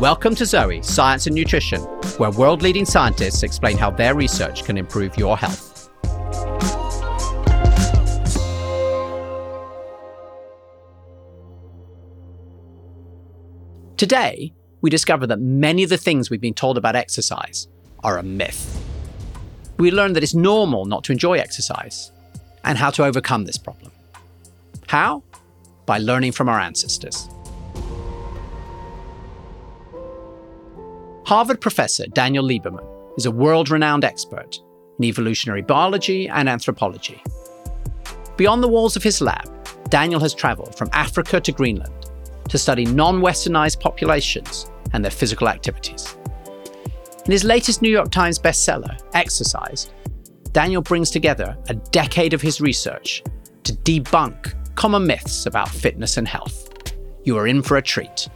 Welcome to Zoe, Science and Nutrition, where world leading scientists explain how their research can improve your health. Today, we discover that many of the things we've been told about exercise are a myth. We learn that it's normal not to enjoy exercise and how to overcome this problem. How? By learning from our ancestors. Harvard professor Daniel Lieberman is a world renowned expert in evolutionary biology and anthropology. Beyond the walls of his lab, Daniel has traveled from Africa to Greenland to study non westernized populations and their physical activities. In his latest New York Times bestseller, Exercise, Daniel brings together a decade of his research to debunk common myths about fitness and health. You are in for a treat.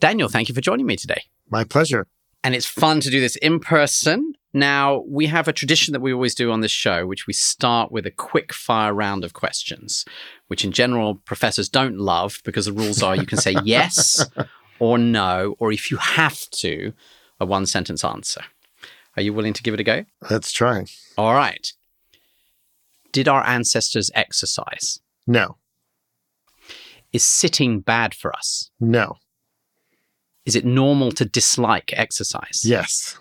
Daniel, thank you for joining me today. My pleasure. And it's fun to do this in person. Now, we have a tradition that we always do on this show, which we start with a quick fire round of questions, which in general professors don't love because the rules are you can say yes or no, or if you have to, a one sentence answer. Are you willing to give it a go? Let's try. All right. Did our ancestors exercise? No. Is sitting bad for us? No. Is it normal to dislike exercise? Yes.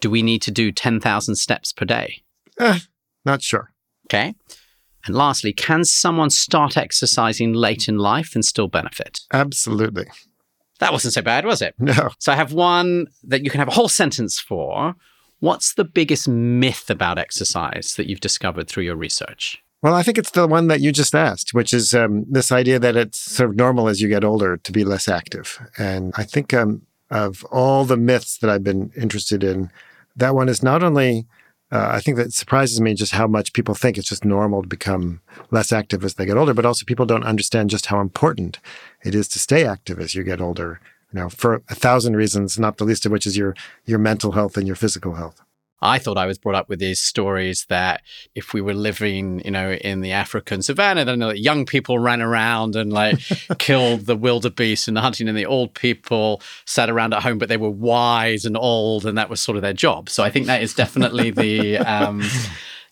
Do we need to do 10,000 steps per day? Eh, not sure. Okay. And lastly, can someone start exercising late in life and still benefit? Absolutely. That wasn't so bad, was it? No. So I have one that you can have a whole sentence for. What's the biggest myth about exercise that you've discovered through your research? Well, I think it's the one that you just asked, which is um, this idea that it's sort of normal as you get older to be less active. And I think um, of all the myths that I've been interested in, that one is not only, uh, I think that surprises me just how much people think it's just normal to become less active as they get older, but also people don't understand just how important it is to stay active as you get older. You know, for a thousand reasons, not the least of which is your your mental health and your physical health. I thought I was brought up with these stories that if we were living, you know, in the African savannah, then like, young people ran around and like killed the wildebeest and the hunting, and the old people sat around at home, but they were wise and old, and that was sort of their job. So I think that is definitely the um,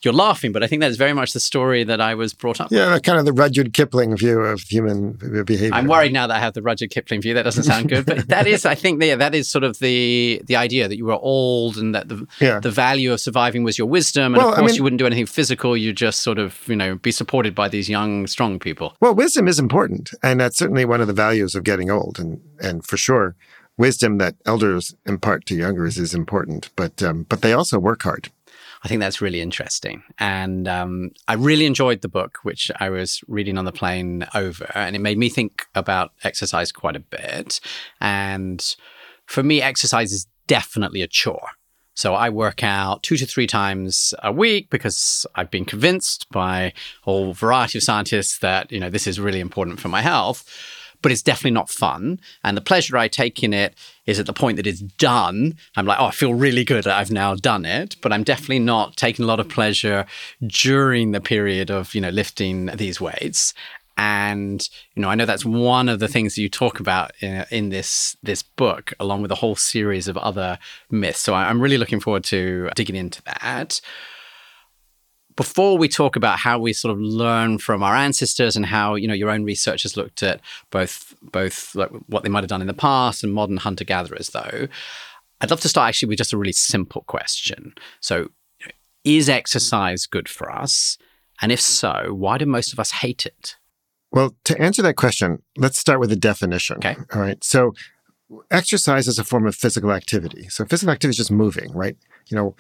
you're laughing, but I think that's very much the story that I was brought up Yeah, with. kind of the Rudyard Kipling view of human behavior. I'm worried now that I have the Rudyard Kipling view. That doesn't sound good, but that is, I think, yeah, that is sort of the the idea that you were old and that the Yeah. the value of surviving was your wisdom, and Well, of I course mean- you wouldn't do anything physical. You just sort of, you know, be supported by these young, strong people. Well, wisdom is important, and that's certainly one of the values of getting old, and and for sure, wisdom that elders impart to youngers is important. But um, but they also work hard. I think that's really interesting. And um, I really enjoyed the book, which I was reading on the plane over, and it made me think about exercise quite a bit. And for me, exercise is definitely a chore. So I work out two to three times a week because I've been convinced by a whole variety of scientists that, you know, this is really important for my health. But it's definitely not fun. And the pleasure I take in it is at the point that it's done. I'm like, oh, I feel really good that I've now done it. But I'm definitely not taking a lot of pleasure during the period of, you know, lifting these weights. And you know, I know that's one of the things that you talk about in, in this this book, along with a whole series of other myths. So I- I'm really looking forward to digging into that. Before we talk about how we sort of learn from our ancestors and how you know your own research has looked at both both like what they might have done in the past and modern hunter gatherers, though, I'd love to start actually with just a really simple question. So, is exercise good for us? And if so, why do most of us hate it? Well, to answer that question, let's start with a definition. Okay. All right. So, exercise is a form of physical activity. So, physical activity is just moving, right? You know,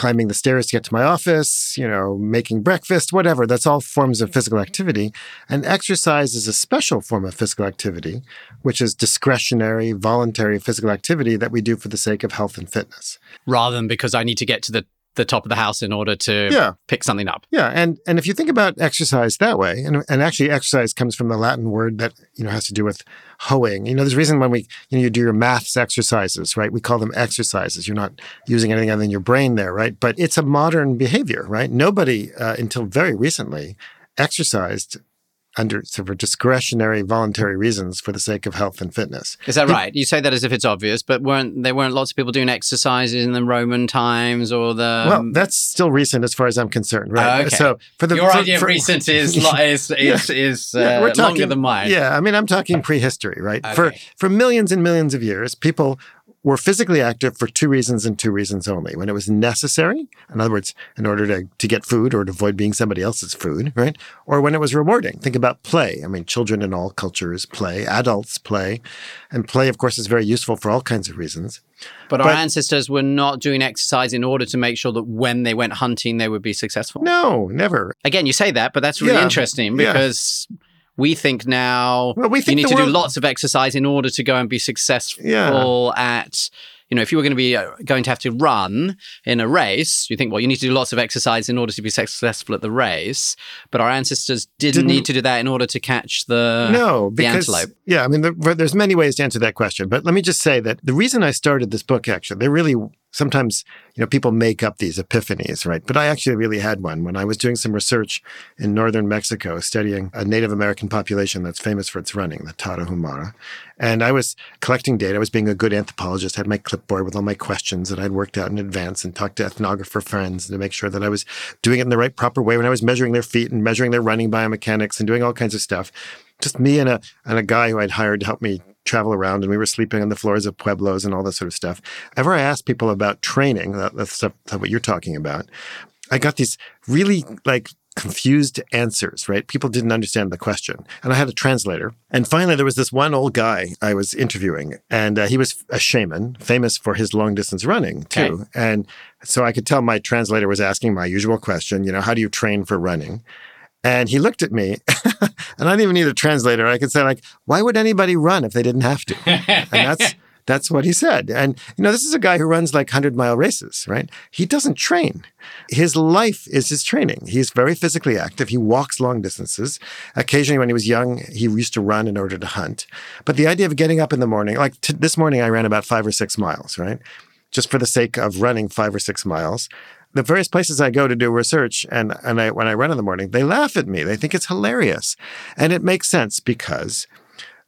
climbing the stairs to get to my office, you know, making breakfast, whatever. That's all forms of physical mm-hmm. activity. And exercise is a special form of physical activity, which is discretionary, voluntary physical activity that we do for the sake of health and fitness. rather than because I need to get to the, the top of the house in order to Yeah. pick something up. Yeah, and and if you think about exercise that way, and and actually exercise comes from the Latin word that you know has to do with hoeing. You know, there's a reason when we you know you do your maths exercises, right? We call them exercises. You're not using anything other than your brain there, right? But it's a modern behavior, right? Nobody uh, until very recently exercised under sort of discretionary, voluntary reasons for the sake of health and fitness. Is that right? You say that as if it's obvious, but weren't there weren't lots of people doing exercises in the Roman times or the? Well, that's still recent as far as I'm concerned, right? Oh, okay. So for the your for, idea for- of recent is is is, is uh, Yeah, we're longer than mine. Yeah, I mean, I'm talking prehistory, right? For for millions and millions of years, people were physically active for two reasons and two reasons only. When it was necessary, in other words, in order to, to get food or to avoid being somebody else's food, right? Or when it was rewarding. Think about play. I mean, children in all cultures play, adults play, and play, of course, is very useful for all kinds of reasons. But, our ancestors were not doing exercise in order to make sure that when they went hunting, they would be successful. No, never. Again, you say that, but that's really Yeah. interesting Yeah. We think now Well, we you need the to do lots of exercise in order to go and be successful at. You know, if you were going to be uh, going to have to run in a race, you think, well, you need to do lots of exercise in order to be successful at the race. But our ancestors didn't, Didn't- need to do that in order to catch the no, the because antelope. yeah, I mean, there, there's many ways to answer that question, but let me just say that the reason I started this book, actually, they really sometimes you know people make up these epiphanies, right? But I actually really had one when I was doing some research in northern Mexico, studying a Native American population that's famous for its running, the Tarahumara, and I was collecting data. I was being a good anthropologist, had my clipboard with all my questions that I'd worked out in advance, and talked to ethnographer friends to make sure that I was doing it in the right proper way when I was measuring their feet and measuring their running biomechanics and doing all kinds of stuff just me and a and a guy who I'd hired to help me travel around, and we were sleeping on the floors of pueblos and all that sort of stuff. Ever I asked people about training, that, that's stuff that what you're talking about, I got these really like confused answers, right? People didn't understand the question. And I had a translator. And finally, there was this one old guy I was interviewing, and uh, he was a shaman, famous for his long distance running, too. Okay. And so I could tell my translator was asking my usual question, you know, how do you train for running? And he looked at me, and I didn't even need a translator. I could say, like, why would anybody run if they didn't have to? And that's that's what he said. And you know, this is a guy who runs like hundred mile races, right? He doesn't train. His life is his training. He's very physically active. He walks long distances. Occasionally, when he was young, he used to run in order to hunt. But the idea of getting up in the morning, like t- this morning, I ran about five or six miles, right? Just for the sake of running five or six miles. The various places I go to do research, and and I, when I run in the morning, they laugh at me. They think it's hilarious, and it makes sense because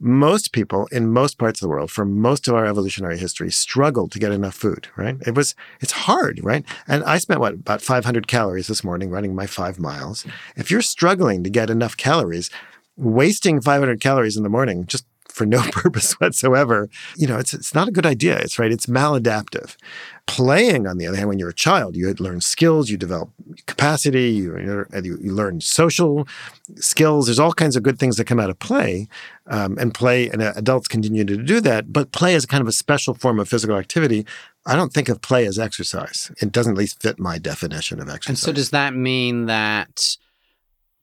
most people in most parts of the world for most of our evolutionary history struggled to get enough food right? It was it's hard right? And i spent what about 500 calories this morning running my five miles. If you're struggling to get enough calories wasting 500 calories in the morning just for no purpose whatsoever you know it's it's not a good idea. It's right it's maladaptive playing on the other hand when you're a child you learn skills you develop capacity you, you, you learn social skills. There's all kinds of good things that come out of play um, and play and uh, adults continue to do that but play is kind of a special form of physical activity. I don't think of play as exercise. It doesn't at least fit my definition of exercise And so, does that mean that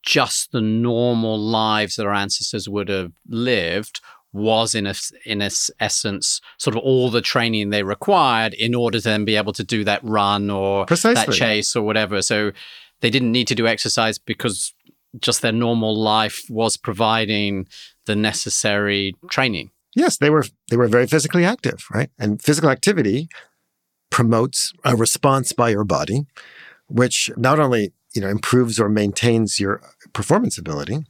just the normal lives that our ancestors would have lived was, in a in a s- essence, sort of all the training they required in order to then be able to do that run or that chase or whatever? So they didn't need to do exercise because just their normal life was providing the necessary training. Yes, they were they were very physically active, right? And physical activity promotes a response by your body, which not only you know improves or maintains your performance ability,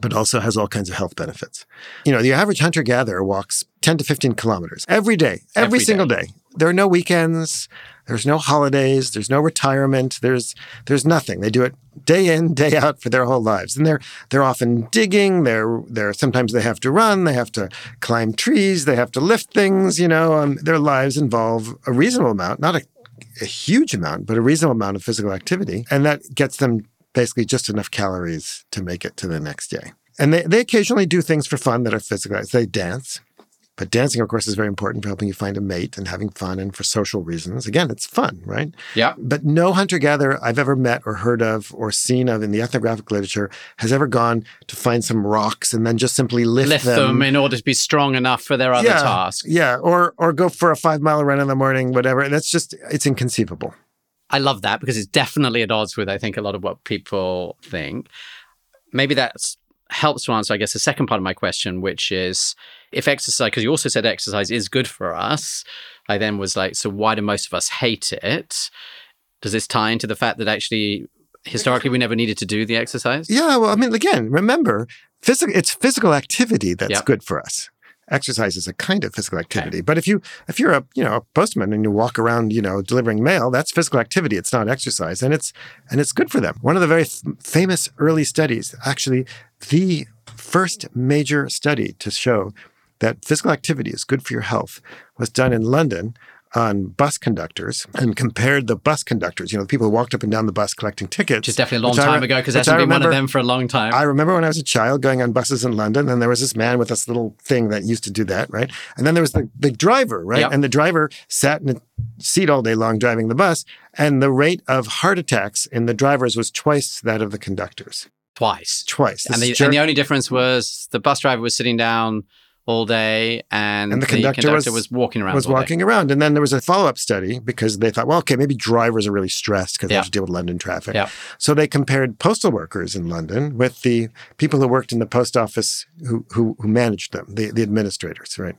but also has all kinds of health benefits. You know, the average hunter gatherer walks 10 to 15 kilometers every day, every, Every single day. day. There are no weekends, there's no holidays, there's no retirement, there's there's nothing. They do it day in, day out for their whole lives. And they're they're often digging, they're they're sometimes they have to run, they have to climb trees, they have to lift things, you know, um, their lives involve a reasonable amount, not a, a huge amount, but a reasonable amount of physical activity. And that gets them basically just enough calories to make it to the next day. And they, they occasionally do things for fun that are physical. They dance. But dancing, of course, is very important for helping you find a mate and having fun and for social reasons. Again, it's fun, right? Yeah. But no hunter gatherer I've ever met or heard of or seen of in the ethnographic literature has ever gone to find some rocks and then just simply lift, Lift them in order to be strong enough for their other yeah, tasks. Yeah, or or go for a five mile run in the morning, whatever. That's just it's inconceivable. I love that because it's definitely at odds with I think a lot of what people think. Maybe that helps to answer, I guess, the second part of my question, which is if exercise, because you also said exercise is good for us. I then was like, so why do most of us hate it? Does this tie into the fact that actually historically we never needed to do the exercise. Yeah, well, I mean, again, remember, physical it's physical activity that's Yep. good for us. Exercise is a kind of physical activity. But if you if you're a you know a postman and you walk around you know delivering mail, that's physical activity. It's not exercise, and it's and it's good for them. One of the very f- famous early studies, actually, the first major study to show that physical activity is good for your health, was done in London on bus conductors and compared the bus conductors, you know, the people who walked up and down the bus collecting tickets. Which is definitely a long time re- ago because which there I hasn't been one of them for a long time. I remember when I was a child going on buses in London, and there was this man with this little thing that used to do that, right? And then there was the, the driver, right? Yep. And the driver sat in a seat all day long driving the bus, and the rate of heart attacks in the drivers was twice that of the conductors. Twice. Twice. And the, jerk- and the only difference was the bus driver was sitting down all day and, And the conductor was- walking around. was all day. walking around. And then there was a follow up study because they thought, well, okay, maybe drivers are really stressed because they have to deal with London traffic. Yeah. So they compared postal workers in London with the people who worked in the post office who, who, who managed them, the, the administrators, right?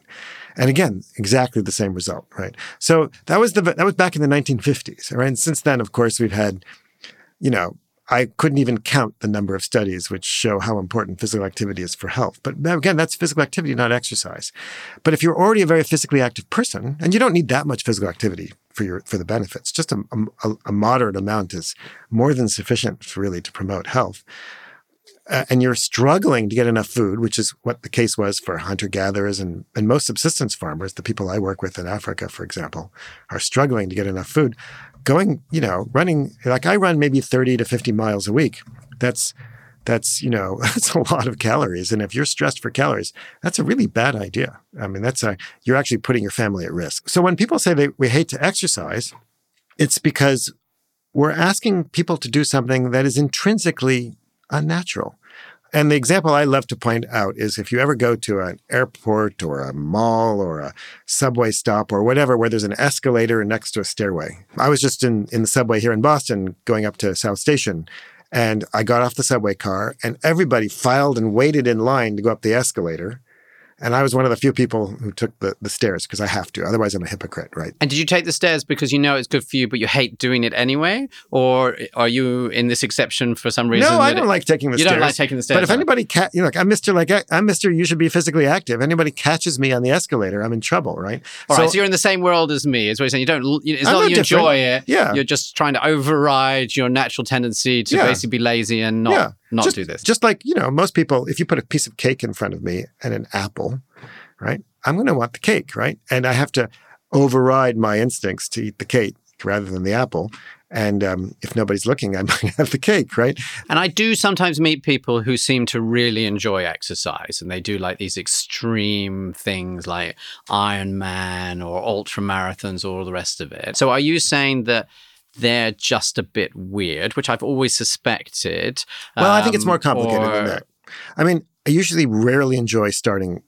And again, exactly the same result, right? So that was the that was back in the 1950s, right? And since then, of course, we've had, you know, I couldn't even count the number of studies which show how important physical activity is for health. But again, that's physical activity, not exercise. But if you're already a very physically active person, and you don't need that much physical activity for your for the benefits, just a, a, a moderate amount is more than sufficient really to promote health. Uh, and you're struggling to get enough food, which is what the case was for hunter gatherers and, and most subsistence farmers, the people I work with in Africa, for example, are struggling to get enough food. Going, you know, running like I run maybe 30 to 50 miles a week. That's that's you know that's a lot of calories. And if you're stressed for calories that's a really bad idea. I mean that's a you're actually putting your family at risk. So when people say they we hate to exercise it's because we're asking people to do something that is intrinsically unnatural and the example I love to point out is if you ever go to an airport or a mall or a subway stop or whatever where there's an escalator next to a stairway. I was just in, in the subway here in Boston going up to South Station and I got off the subway car and everybody filed and waited in line to go up the escalator. And I was one of the few people who took the, the stairs because I have to. Otherwise, I'm a hypocrite, right? And did you take the stairs because you know it's good for you, but you hate doing it anyway? Or are you in this exception for some reason? No, I don't it- like taking the You stairs. don't like taking the stairs. But if anybody, ca- you know, like I'm Mr. Like I'm Mr. You should be physically active. Anybody catches me on the escalator, I'm in trouble, right? All right, so, you're in the same world as me. Is what you're saying. You don't. you- It's I'm not no that you different. enjoy it. Yeah. You're just trying to override your natural tendency to Yeah. basically be lazy and not Yeah. Not just, do this. Just like, you know, most people, if you put a piece of cake in front of me and an apple, right, I'm going to want the cake, right? And I have to override my instincts to eat the cake rather than the apple. And um, if nobody's looking, I might have the cake, right? And I do sometimes meet people who seem to really enjoy exercise and they do like these extreme things like Ironman or ultra marathons or all the rest of it. So are you saying that they're just a bit weird, which I've always suspected? Well, I think it's um, more complicated than that. I mean, I usually rarely enjoy starting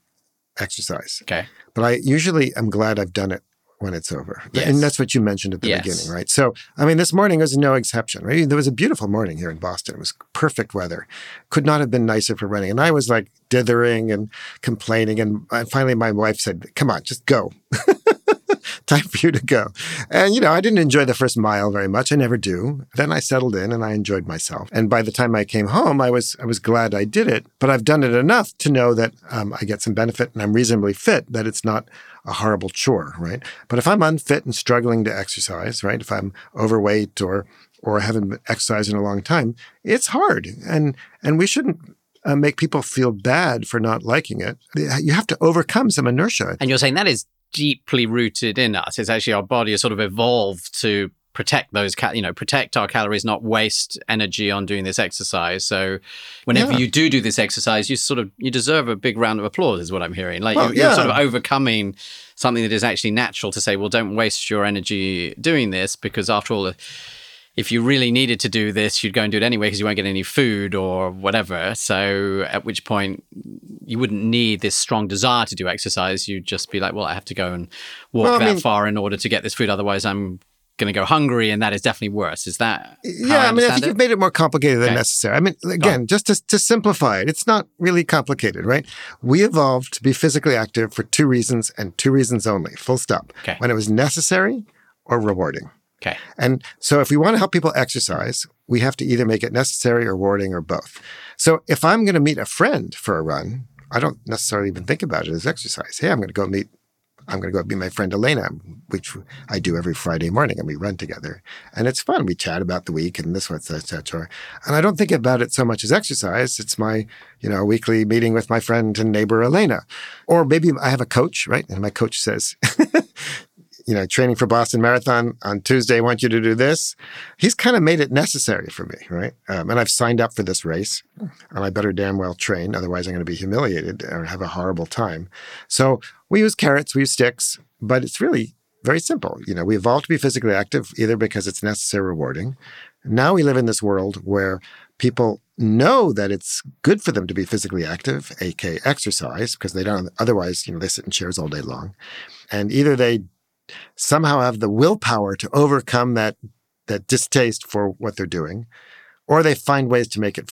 exercise, Okay. but I usually am glad I've done it when it's over. Yes. And that's what you mentioned at the Yes. beginning, right? So, I mean, this morning was no exception, right? There was a beautiful morning here in Boston. It was perfect weather. Could not have been nicer for running. And I was like dithering and complaining. And uh, finally, my wife said, Come on, just go. Time for you to go. And, you know, I didn't enjoy the first mile very much. I never do. Then I settled in and I enjoyed myself. And by the time I came home, I was I was glad I did it. But I've done it enough to know that um, I get some benefit and I'm reasonably fit, that it's not a horrible chore, right? But if I'm unfit and struggling to exercise, right? If I'm overweight or or haven't exercised in a long time, it's hard. And and we shouldn't uh, make people feel bad for not liking it. You have to overcome some inertia. And you're saying that is deeply rooted in us. It's actually our body has sort of evolved to protect those, cal- you know, protect our calories, not waste energy on doing this exercise. So, whenever Yeah. you do do this exercise, you sort of you deserve a big round of applause, is what I'm hearing. Like Well, you, you're yeah. sort of overcoming something that is actually natural to say, well, don't waste your energy doing this because after all. If you really needed to do this, you'd go and do it anyway because you won't get any food or whatever. So, at which point you wouldn't need this strong desire to do exercise. You'd just be like, well, I have to go and walk Well, that mean- far in order to get this food. Otherwise, I'm going to go hungry, and that is definitely worse. Is that? how Yeah, I, mean, I think it? you've made it more complicated than Okay. necessary. I mean, again, just to, to simplify it, it's not really complicated, right? We evolved to be physically active for two reasons and two reasons only, full stop. Okay. When it was necessary or rewarding. Okay. And so if we want to help people exercise, we have to either make it necessary or rewarding or both. So if I'm going to meet a friend for a run, I don't necessarily even think about it as exercise. Hey, I'm going to go meet I'm going to go meet my friend Elena, which I do every Friday morning, and we run together. And it's fun. We chat about the week and this, what's etc. And I don't think about it so much as exercise. It's my, you know, weekly meeting with my friend and neighbor Elena. Or maybe I have a coach, right? And my coach says, you know, training for Boston Marathon on Tuesday, I want you to do this. He's kind of made it necessary for me, right? Um, and I've signed up for this race, and I better damn well train. Otherwise, I'm going to be humiliated or have a horrible time. So we use carrots, we use sticks, but it's really very simple. You know, we evolved to be physically active either because it's necessary or rewarding. Now we live in this world where people know that it's good for them to be physically active, aka exercise, because they don't otherwise, you know, they sit in chairs all day long. And either they somehow have the willpower to overcome that that distaste for what they're doing, or they find ways to make it.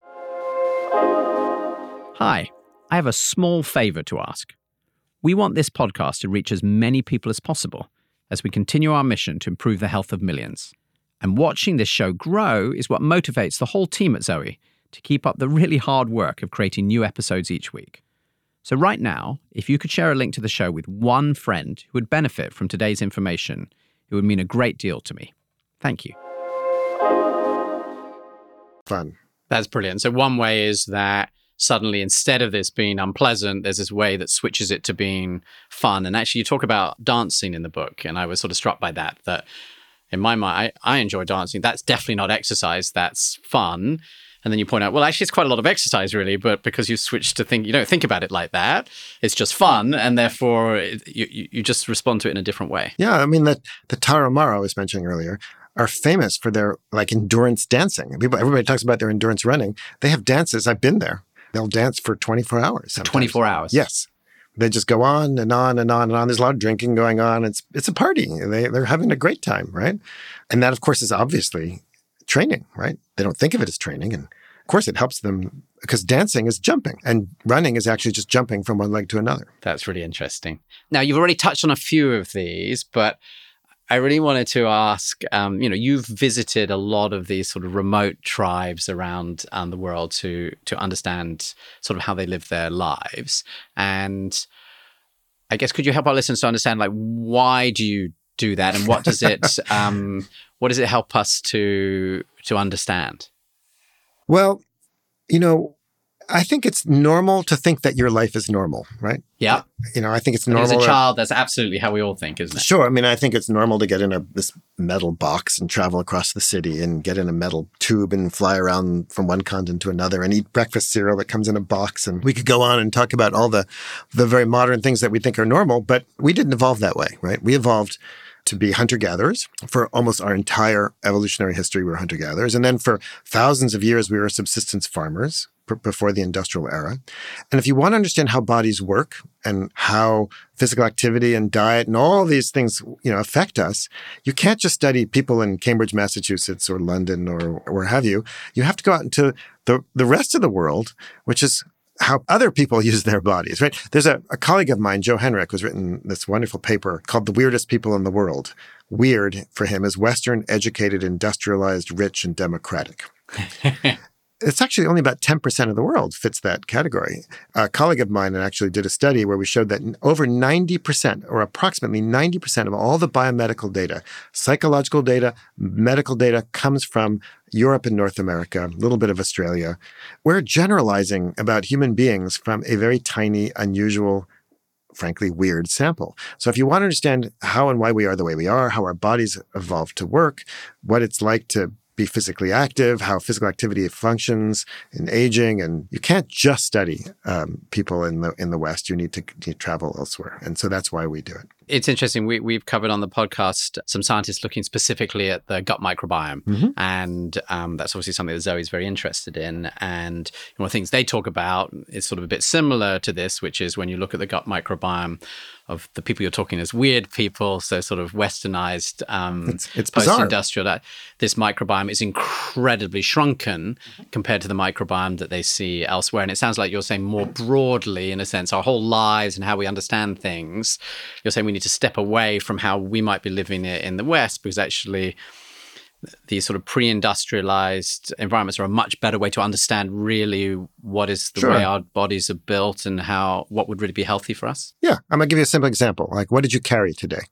Hi, I have a small favor to ask. We want this podcast to reach as many people as possible as we continue our mission to improve the health of millions. And watching this show grow is what motivates the whole team at Zoe to keep up the really hard work of creating new episodes each week. So, right now, if you could share a link to the show with one friend who would benefit from today's information, it would mean a great deal to me. Thank you. Fun. That's brilliant. So, one way is that suddenly, instead of this being unpleasant, there's this way that switches it to being fun. And actually, you talk about dancing in the book, and I was sort of struck by that. That in my mind, I, I enjoy dancing. That's definitely not exercise, that's fun. And then you point out, well, actually, it's quite a lot of exercise, really, but because you switch to think, you don't think about it like that. It's just fun, and therefore it, you you just respond to it in a different way. Yeah, I mean that the Tarahumara I was mentioning earlier are famous for their like endurance dancing. People, everybody talks about their endurance running. They have dances. I've been there. They'll dance for 24 hours. Sometimes. 24 hours. Yes. They just go on and on and on and on. There's a lot of drinking going on. It's it's a party. They they're having a great time, right? And that, of course, is obviously training, right? They don't think of it as training. And of course, it helps them because dancing is jumping and running is actually just jumping from one leg to another. That's really interesting. Now, you've already touched on a few of these, but I really wanted to ask um, you know, you've visited a lot of these sort of remote tribes around um, the world to, to understand sort of how they live their lives. And I guess could you help our listeners to understand, like, why do you do that and what does it um, what does it help us to to understand? Well, you know, I think it's normal to think that your life is normal, right? Yeah. You know, I think it's normal. As a child, that's absolutely how we all think, isn't it? Sure. I mean, I think it's normal to get in a this metal box and travel across the city and get in a metal tube and fly around from one continent to another and eat breakfast cereal that comes in a box. And we could go on and talk about all the the very modern things that we think are normal, but we didn't evolve that way, right? We evolved to be hunter gatherers for almost our entire evolutionary history. We were hunter gatherers, and then for thousands of years we were subsistence farmers before the industrial era. And if you want to understand how bodies work and how physical activity and diet and all these things, you know, affect us, you can't just study people in Cambridge, Massachusetts or London or where have you. You have to go out into the, the rest of the world, which is how other people use their bodies, right? There's a, a colleague of mine, Joe Henrich, who's written this wonderful paper called The Weirdest People in the World. Weird for him is Western, educated, industrialized, rich, and democratic it's actually only about 10% of the world fits that category. A colleague of mine actually did a study where we showed that over 90%, or approximately 90% of all the biomedical data, psychological data, medical data comes from Europe and North America, a little bit of Australia. We're generalizing about human beings from a very tiny, unusual, frankly, weird sample. So if you want to understand how and why we are the way we are, how our bodies evolved to work, what it's like to be physically active, how physical activity functions in aging, and you can't just study um, people in the in the West. You need to, to travel elsewhere, and so that's why we do it. It's interesting. We, we've covered on the podcast some scientists looking specifically at the gut microbiome. Mhm. And um, that's obviously something that Zoe's very interested in. And one of the things they talk about is sort of a bit similar to this, which is when you look at the gut microbiome of the people you're talking as weird people, so sort of westernized, um, It's it's post-industrial, that this microbiome is incredibly shrunken compared to the microbiome that they see elsewhere. And it sounds like you're saying more broadly, in a sense, our whole lives and how we understand things. You're saying we need to step away from how we might be living it in the West because actually these sort of pre-industrialized environments are a much better way to understand really what is the Sure. way our bodies are built and how what would really be healthy for us. Yeah, I'm gonna give you a simple example. Like, what did you carry today?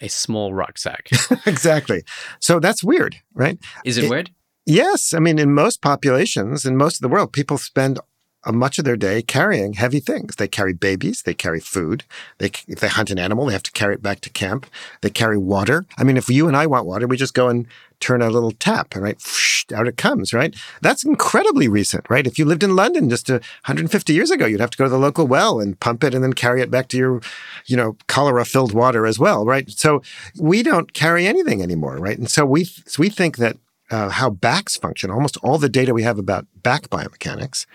A small rucksack. exactly. So that's weird, right? Is it It- weird? Yes, I mean, in most populations, in most of the world, people spend Uh, much of their day carrying heavy things. They carry babies, they carry food. They, if they hunt an animal, they have to carry it back to camp. They carry water. I mean, if you and I want water, we just go and turn a little tap, and right, out it comes, right? That's incredibly recent, right? If you lived in London just 150 years ago, you'd have to go to the local well and pump it, and then carry it back to your, you know, cholera-filled water as well, right? So we don't carry anything anymore, right? And so we so we think that uh, how backs function. Almost all the data we have about back biomechanics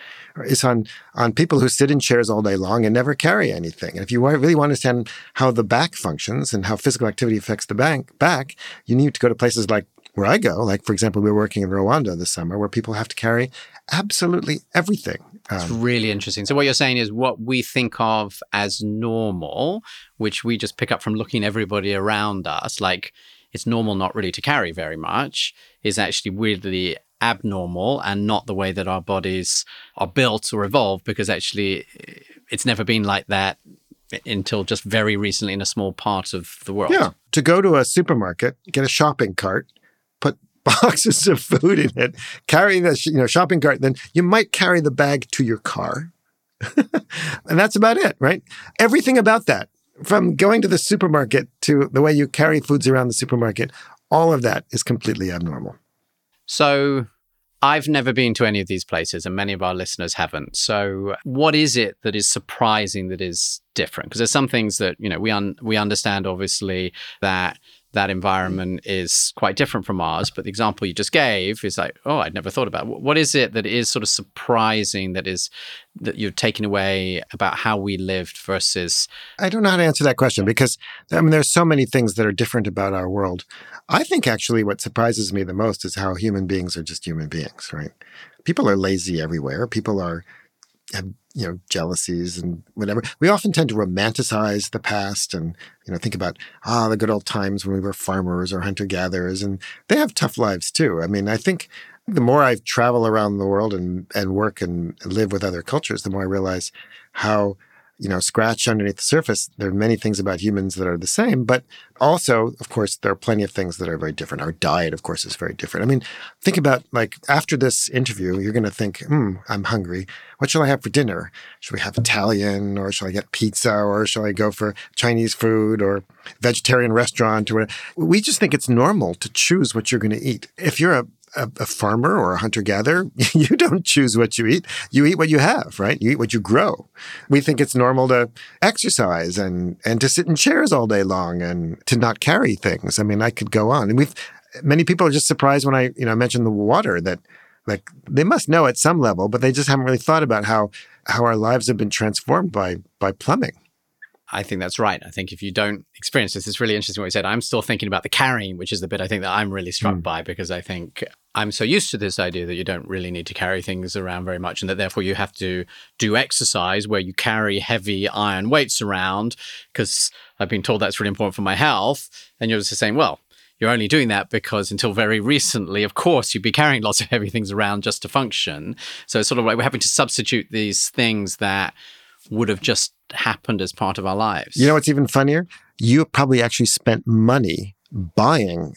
is on on people who sit in chairs all day long and never carry anything. And if you really want to understand how the back functions and how physical activity affects the back, back, you need to go to places like where I go. Like for example, we were working in Rwanda this summer, where people have to carry absolutely everything. It's Um, really interesting. So what you're saying is what we think of as normal, which we just pick up from looking everybody around us, like it's normal not really to carry very much, is actually weirdly abnormal and not the way that our bodies are built or evolved because actually eh, it's never been like that until just very recently in a small part of the world. Yeah. To go to a supermarket, get a shopping cart, put boxes of food in it, carry the you know shopping cart, then you might carry the bag to your car. and that's about it, right? Everything about that, from going to the supermarket to the way you carry foods around the supermarket, all of that is completely abnormal. So I've never been to any of these places, and many of our listeners haven't. So, what is it that is surprising that is different? Because there's some things that you know we un- we understand obviously that that environment is quite different from ours. But the example you just gave is like, oh, I'd never thought about. Wh- What is it that is sort of surprising that is that you've taken away about how we lived versus I don't know how to answer that question because I mean, there's so many things that are different about our world. I think actually what surprises me the most is how human beings are just human beings, right? People are lazy everywhere. People are have you know jealousies and whatever. We often tend to romanticize the past and you know think about ah the good old times when we were farmers or hunter gatherers, and they have tough lives too. I mean, I think the more I travel around the world and and work and live with other cultures, the more I realize how you know, scratch underneath the surface, there are many things about humans that are the same, but also, of course, there are plenty of things that are very different. Our diet, of course, is very different. I mean, think about like after this interview, you're going to think, hmm, I'm hungry. What shall I have for dinner? Should we have Italian or shall I get pizza or shall I go for Chinese food or vegetarian restaurant or whatever? We just think it's normal to choose what you're going to eat. If you're a a, a farmer or a hunter gatherer, you don't choose what you eat. You eat what you have, right? You eat what you grow. We think it's normal to exercise and and to sit in chairs all day long and to not carry things. I mean, I could go on. And we've many people are just surprised when I, you know, mention the water that like they must know at some level, but they just haven't really thought about how how our lives have been transformed by by plumbing. I think that's right. I think if you don't experience this, it's really interesting what you said. I'm still thinking about the carrying, which is the bit I think that I'm really struck Mm. by because I think I'm so used to this idea that you don't really need to carry things around very much and that therefore you have to do exercise where you carry heavy iron weights around because I've been told that's really important for my health. And you're just saying, well, you're only doing that because until very recently, of course, you'd be carrying lots of heavy things around just to function. So it's sort of like we're having to substitute these things that would have just happened as part of our lives. You know what's even funnier? You probably actually spent money buying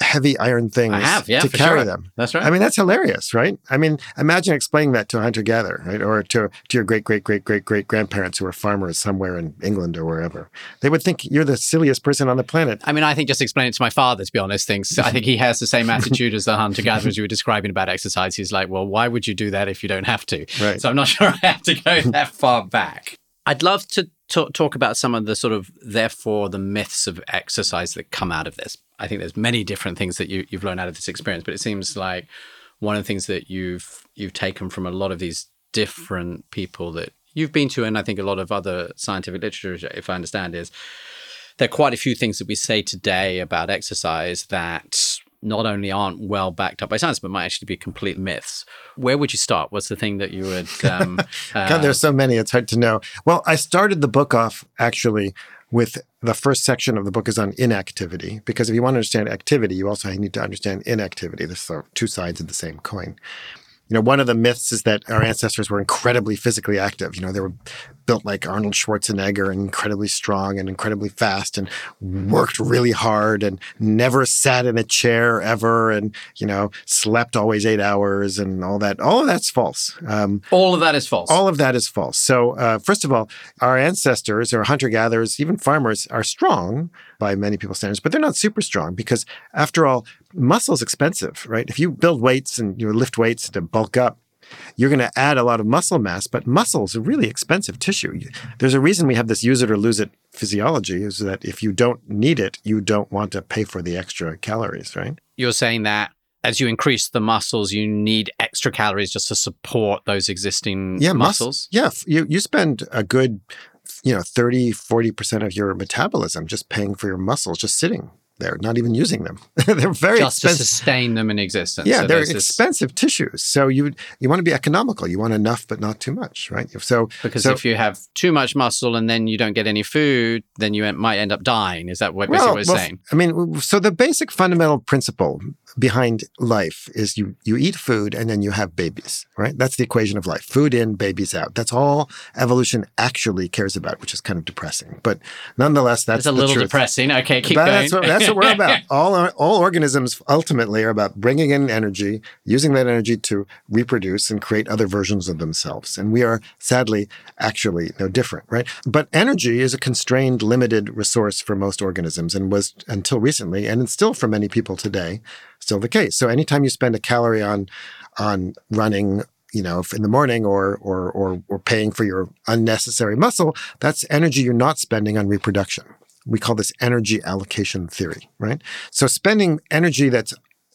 heavy iron things have, yeah, to carry sure. them. That's right. I mean, that's hilarious, right? I mean, imagine explaining that to a hunter gatherer, right? Or to, to your great, great, great, great, great grandparents who are farmers somewhere in England or wherever. They would think you're the silliest person on the planet. I mean, I think just explain it to my father, to be honest, thinks I think he has the same attitude as the hunter gatherers you were describing about exercise. He's like, well, why would you do that if you don't have to? Right. So I'm not sure I have to go that far back. I'd love to ta- talk about some of the sort of, therefore, the myths of exercise that come out of this. I think there's many different things that you, you've learned out of this experience, but it seems like one of the things that you've you've taken from a lot of these different people that you've been to, and I think a lot of other scientific literature, if I understand, is there are quite a few things that we say today about exercise that not only aren't well backed up by science, but might actually be complete myths. Where would you start? What's the thing that you would? Um, uh, God, there's so many, it's hard to know. Well, I started the book off actually with the first section of the book is on inactivity, because if you want to understand activity, you also need to understand inactivity. There's sort of two sides of the same coin. You know, one of the myths is that our ancestors were incredibly physically active. You know, they were built like Arnold Schwarzenegger and incredibly strong and incredibly fast and worked really hard and never sat in a chair ever and, you know, slept always eight hours and all that. All of that's false. Um, all of that is false. All of that is false. So, uh, first of all, our ancestors or hunter gatherers, even farmers, are strong by many people's standards, but they're not super strong because, after all, muscle is expensive, right? If you build weights and you lift weights to bulk up, you're going to add a lot of muscle mass, but muscle is a really expensive tissue. There's a reason we have this use it or lose it physiology is that if you don't need it, you don't want to pay for the extra calories, right? You're saying that as you increase the muscles, you need extra calories just to support those existing yeah, muscles? yeah, you, you spend a good you know 30 40% of your metabolism just paying for your muscles just sitting there, not even using them. they're very just expensive. to sustain them in existence. Yeah, so they're expensive this... tissues. So you you want to be economical. You want enough, but not too much, right? So because so, if you have too much muscle and then you don't get any food, then you might end up dying. Is that what basically well, what you're well, saying? I mean, so the basic fundamental principle behind life is you you eat food and then you have babies, right? That's the equation of life: food in, babies out. That's all evolution actually cares about, which is kind of depressing. But nonetheless, that's it's a little truth. depressing. Okay, keep but going. That's what, that's what we're about. all all organisms ultimately are about bringing in energy, using that energy to reproduce and create other versions of themselves. And we are sadly actually no different, right? But energy is a constrained, limited resource for most organisms, and was until recently, and it's still for many people today still the case. So anytime you spend a calorie on on running, you know, in the morning or or or or paying for your unnecessary muscle, that's energy you're not spending on reproduction. We call this energy allocation theory, right? So spending energy that's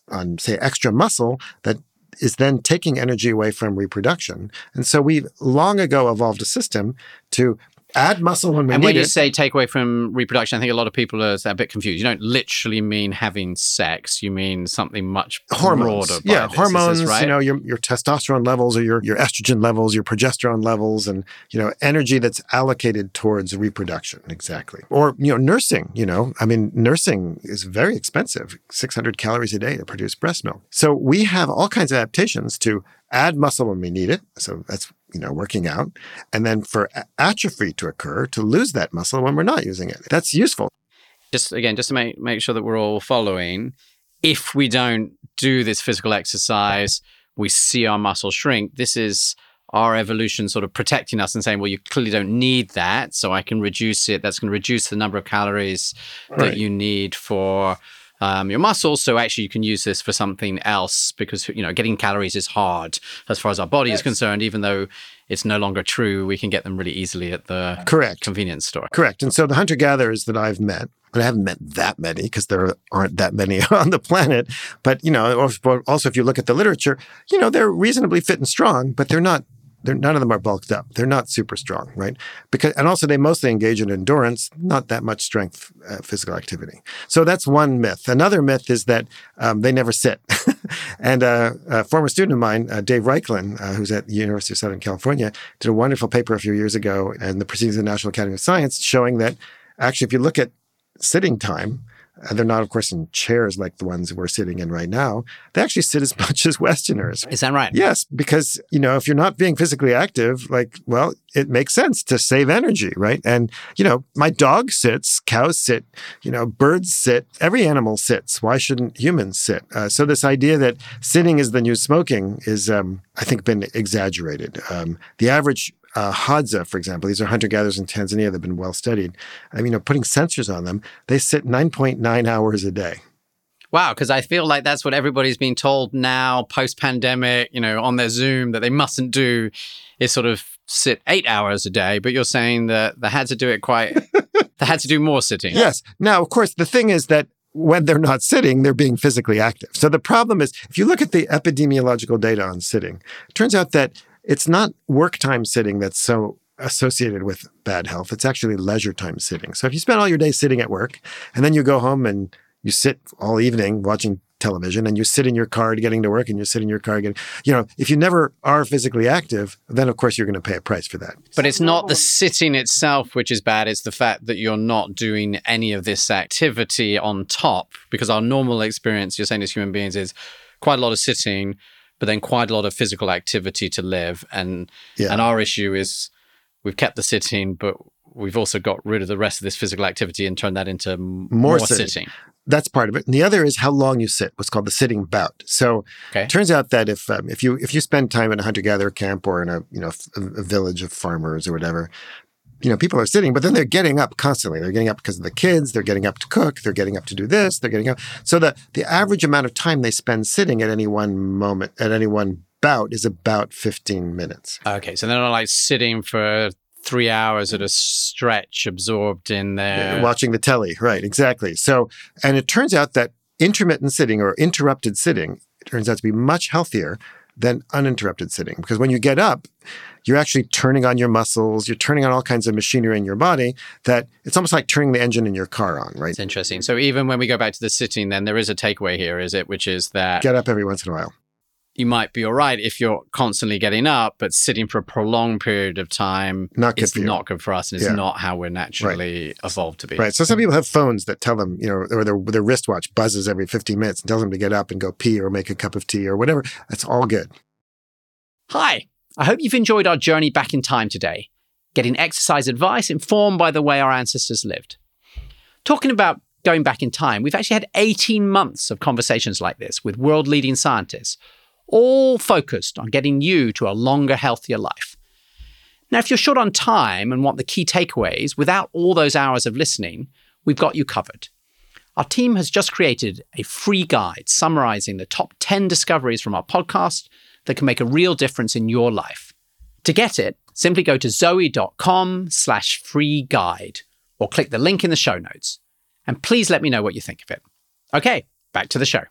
on say extra muscle that is then taking energy away from reproduction. And so we long ago evolved a system to add muscle when we need it. and need when you it. say take away from reproduction, I think a lot of people are a bit confused. You don't literally mean having sex; you mean something much hormones. broader. Yeah, this, hormones. right? You know, your your testosterone levels, or your your estrogen levels, your progesterone levels, and you know, energy that's allocated towards reproduction. Exactly. Or you know, nursing. You know, I mean, nursing is very expensive. Six hundred calories a day to produce breast milk. So we have all kinds of adaptations to add muscle when we need it. So that's you know, working out, and then for atrophy to occur to lose that muscle when we're not using it. That's useful. Just again, just to make make sure that we're all following. If we don't do this physical exercise, we see our muscle shrink. This is our evolution sort of protecting us and saying, well, you clearly don't need that, so I can reduce it. That's going to reduce the number of calories right. that you need for um, your muscles. So actually, you can use this for something else because you know getting calories is hard as far as our body yes. is concerned. Even though it's no longer true, we can get them really easily at the correct convenience store. Correct. And so the hunter gatherers that I've met. And I haven't met that many because there aren't that many on the planet. But, you know, also if you look at the literature, you know, they're reasonably fit and strong, but they're not they're, none of them are bulked up. They're not super strong, right? Because and also they mostly engage in endurance, not that much strength uh, physical activity. So that's one myth. Another myth is that um, they never sit. and uh, a former student of mine, uh, Dave Raichlen, uh, who's at the University of Southern California, did a wonderful paper a few years ago in the Proceedings of the National Academy of Science showing that actually, if you look at sitting time, and they're not, of course, in chairs like the ones we're sitting in right now. They actually sit as much as Westerners. Is that right? Yes, because, you know, if you're not being physically active, like, well, it makes sense to save energy, right? And, you know, my dog sits, cows sit, you know, birds sit, every animal sits. Why shouldn't humans sit? Uh, so this idea that sitting is the new smoking is, um, I think, been exaggerated. Um, the average uh, Hadza, for example, these are hunter gatherers in Tanzania They've been well studied. I mean, you know, putting sensors on them, they sit 9.9 hours a day. Wow, because I feel like that's what everybody's being told now, post pandemic, you know, on their Zoom that they mustn't do is sort of sit eight hours a day. But you're saying that they had to do it quite, they had to do more sitting. Yes. Now, of course, the thing is that when they're not sitting, they're being physically active. So the problem is, if you look at the epidemiological data on sitting, it turns out that it's not work time sitting that's so associated with bad health. It's actually leisure time sitting. So if you spend all your day sitting at work and then you go home and you sit all evening watching television and you sit in your car getting to work and you sit in your car getting, you know, if you never are physically active, then of course you're going to pay a price for that. But it's not the sitting itself which is bad, it's the fact that you're not doing any of this activity on top because our normal experience, you're saying as human beings, is quite a lot of sitting, but then quite a lot of physical activity to live. And Yeah. and our issue is we've kept the sitting, but we've also got rid of the rest of this physical activity and turned that into m- more, sitting. sitting. That's part of it. And the other is how long you sit, what's called the sitting bout. So Okay. it turns out that if um, if you if you spend time in a hunter gatherer camp or in a you know a village of farmers or whatever, you know people are sitting, but then they're getting up constantly. They're getting up because of the kids. They're getting up to cook. They're getting up to do this. They're getting up. So the the average amount of time they spend sitting at any one moment at any one bout is about fifteen minutes. Okay, so they're not like sitting for three hours at a stretch, absorbed in their. watching the telly. Right, exactly. So, and it turns out that intermittent sitting or interrupted sitting turns out to be much healthier than uninterrupted sitting because when you get up, you're actually turning on your muscles, you're turning on all kinds of machinery in your body that it's almost like turning the engine in your car on, right? It's interesting. So even when we go back to the sitting, then there is a takeaway here, is it? Which is that Get up every once in a while. you might be all right if you're constantly getting up, but sitting for a prolonged period of time Not good is for you. not good for us, and it's Yeah. not how we're naturally evolved to be. Right. So some people have phones that tell them, you know, or their, their wristwatch buzzes every 15 minutes and tells them to get up and go pee or make a cup of tea or whatever. That's all good. Hi, I hope you've enjoyed our journey back in time today, getting exercise advice informed by the way our ancestors lived. Talking about going back in time, we've actually had 18 months of conversations like this with world leading scientists, all focused on getting you to a longer, healthier life. Now, if you're short on time and want the key takeaways without all those hours of listening, we've got you covered. Our team has just created a free guide summarizing the top 10 discoveries from our podcast that can make a real difference in your life. To get it, simply go to zoe.com slash free guide or click the link in the show notes. And please let me know what you think of it. Okay, back to the show.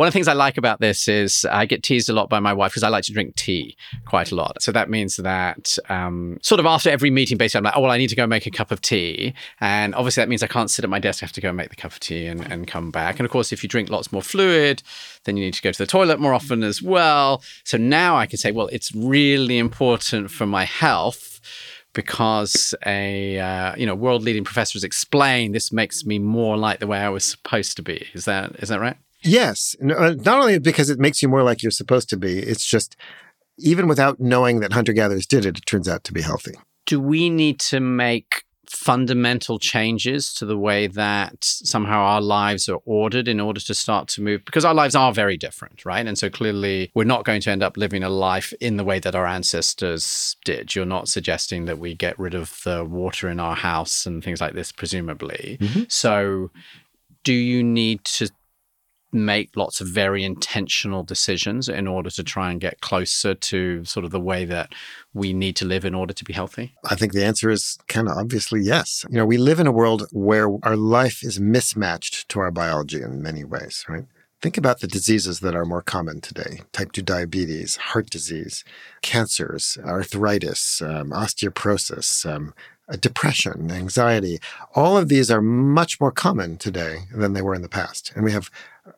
One of the things I like about this is I get teased a lot by my wife because I like to drink tea quite a lot. So that means that um, sort of after every meeting, basically, I'm like, oh, well, I need to go make a cup of tea. And obviously, that means I can't sit at my desk. I have to go make the cup of tea and, and come back. And of course, if you drink lots more fluid, then you need to go to the toilet more often as well. So now I can say, well, it's really important for my health because a uh, you know world leading professor has explained this makes me more like the way I was supposed to be. Is that is that right? Yes. Uh, Not only because it makes you more like you're supposed to be, it's just even without knowing that hunter gatherers did it, it turns out to be healthy. Do we need to make fundamental changes to the way that somehow our lives are ordered in order to start to move? Because our lives are very different, right? And so clearly we're not going to end up living a life in the way that our ancestors did. You're not suggesting that we get rid of the water in our house and things like this, presumably. Mhm. So do you need to make lots of very intentional decisions in order to try and get closer to sort of the way that we need to live in order to be healthy? I think the answer is kind of obviously yes. You know, we live in a world where our life is mismatched to our biology in many ways, right? Think about the diseases that are more common today type 2 diabetes, heart disease, cancers, arthritis, um, osteoporosis, um, depression, anxiety. All of these are much more common today than they were in the past. And we have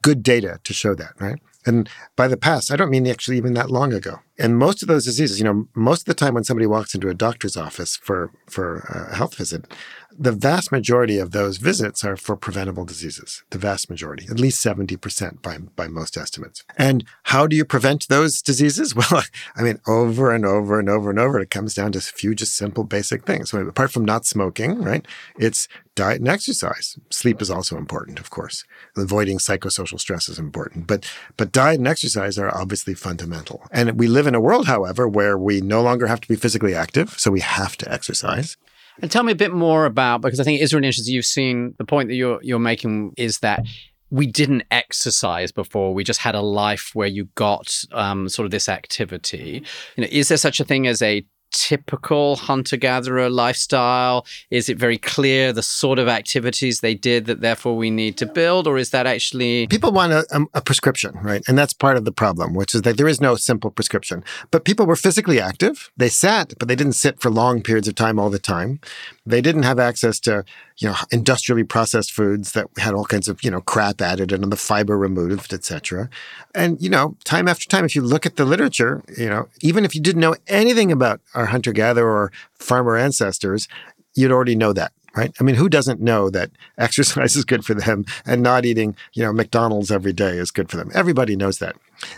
good data to show that, right? And by the past, I don't mean actually even that long ago. And most of those diseases, you know, most of the time when somebody walks into a doctor's office for for a health visit, the vast majority of those visits are for preventable diseases. The vast majority, at least 70% by by most estimates. And how do you prevent those diseases? Well, I mean, over and over and over and over, it comes down to a few just simple basic things. So apart from not smoking, right? It's diet and exercise. Sleep is also important, of course. Avoiding psychosocial stress is important. But but diet and exercise are obviously fundamental. And we live in a world, however, where we no longer have to be physically active, so we have to exercise. And tell me a bit more about because I think it is really interesting. You've seen the point that you're you're making is that we didn't exercise before. We just had a life where you got um, sort of this activity. You know, is there such a thing as a typical hunter gatherer lifestyle? Is it very clear the sort of activities they did that therefore we need to build, or is that actually People want a, um, a prescription, right? And that's part of the problem, which is that there is no simple prescription. But people were physically active. They sat, but they didn't sit for long periods of time all the time. They didn't have access to, you know, industrially processed foods that had all kinds of, you know, crap added and the fiber removed, etc. And, you know, time after time, if you look at the literature, you know, even if you didn't know anything about our hunter-gatherer or farmer ancestors, you'd already know that right? I mean, who doesn't know that exercise is good for them and not eating, you know, McDonald's every day is good for them? Everybody knows that.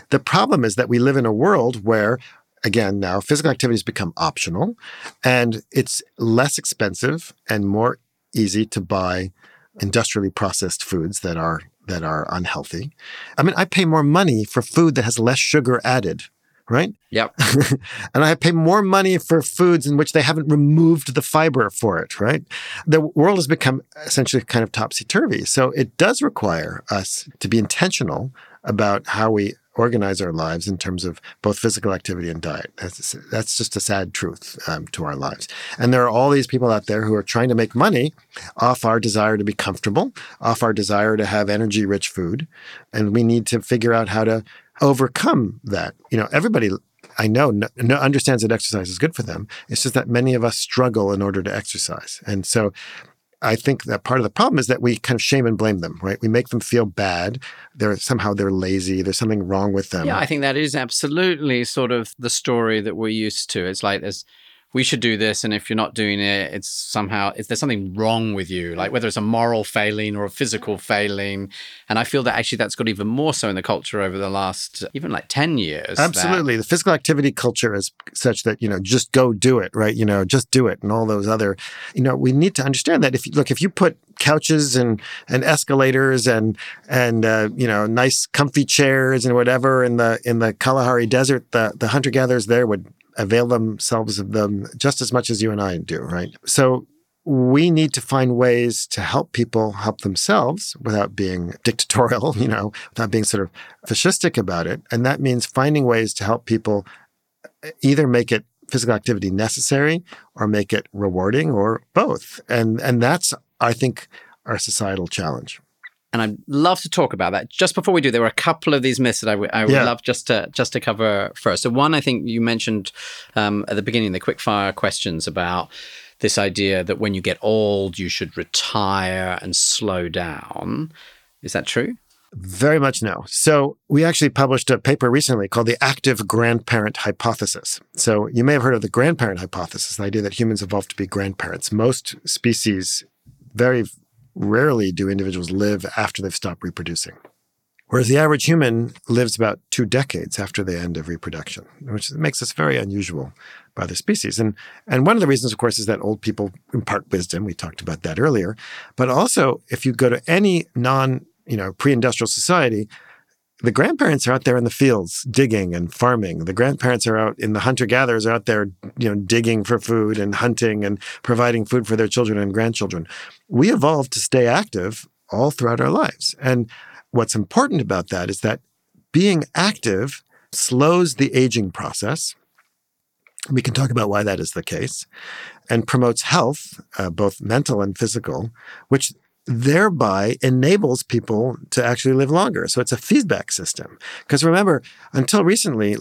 The problem is that we live in a world where again, now physical activity has become optional and it's less expensive and more easy to buy industrially processed foods that are that are unhealthy. I mean, I pay more money for food that has less sugar added, right? Yep. and I pay more money for foods in which they haven't removed the fiber for it, right? The world has become essentially kind of topsy turvy. So it does require us to be intentional about how we organize our lives in terms of both physical activity and diet. That's, that's just a sad truth um, to our lives. And there are all these people out there who are trying to make money off our desire to be comfortable, off our desire to have energy rich food. And we need to figure out how to overcome that. You know, everybody I know no, understands that exercise is good for them. It's just that many of us struggle in order to exercise. And so I think that part of the problem is that we kind of shame and blame them, right? We make them feel bad. They're somehow they're lazy. There's something wrong with them. Yeah, I think that is absolutely sort of the story that we're used to. It's like there's we should do this and if you're not doing it it's somehow is there something wrong with you? Like whether it's a moral failing or a physical failing. And i feel that actually that's got even more so in the culture over the last even like 10 years absolutely. That... the physical activity culture is such that you know just go do it right? You know just do it and all those other you know we need to understand that if you look if you put couches and and escalators and and uh, you know nice comfy chairs and whatever in the in the Kalahari desert the the hunter gatherers there would avail themselves of them just as much as you and I do, right? So we need to find ways to help people help themselves without being dictatorial, you know, without being sort of fascistic about it. And that means finding ways to help people uh, either make it physical activity necessary or make it rewarding or both. And and that's I think our societal challenge and I'd love to talk about that. Just before we do, there were a couple of these myths that I, w- I would yeah. love just to just to cover first. So one, I think you mentioned um, at the beginning the quickfire questions about this idea that when you get old, you should retire and slow down. Is that true? Very much no. So, we actually published a paper recently called the active grandparent hypothesis. So, you may have heard of the grandparent hypothesis, the idea that humans evolved to be grandparents. Most species very rarely do individuals live after they've stopped reproducing. Whereas the average human lives about two decades after the end of reproduction, which makes us very unusual by other species. And, and one of the reasons, of course, is that old people impart wisdom. We talked about that earlier. But also, if you go to any non you know, pre-industrial society, the grandparents are out there in the fields digging and farming. The grandparents are out in the hunter gatherers are out there, you know, digging for food and hunting and providing food for their children and grandchildren. We evolved to stay active all throughout our lives. And what's important about that is that being active slows the aging process. We can talk about why that is the case and promotes health, uh, both mental and physical, which thereby enables people to actually live longer. So it's a feedback system. Because remember, until recently,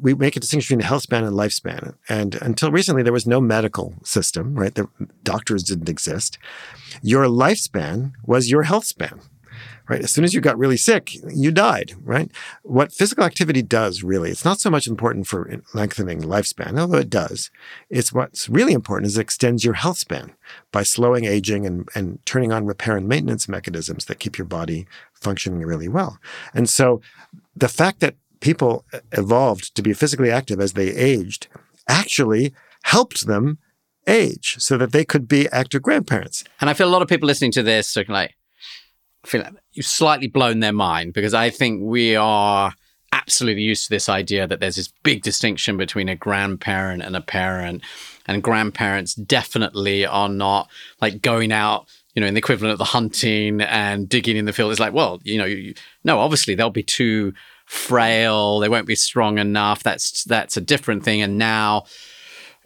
we make a distinction between health span and lifespan. And until recently, there was no medical system, right? The doctors didn't exist. Your lifespan was your health span right? As soon as you got really sick, you died, right? What physical activity does really, it's not so much important for lengthening lifespan, although it does. It's what's really important is it extends your health span by slowing aging and, and turning on repair and maintenance mechanisms that keep your body functioning really well. And so the fact that people evolved to be physically active as they aged actually helped them age so that they could be active grandparents. And I feel a lot of people listening to this are like, feel like you've slightly blown their mind because I think we are absolutely used to this idea that there's this big distinction between a grandparent and a parent. And grandparents definitely are not like going out, you know, in the equivalent of the hunting and digging in the field. It's like, well, you know, you, no, obviously they'll be too frail. They won't be strong enough. That's that's a different thing. And now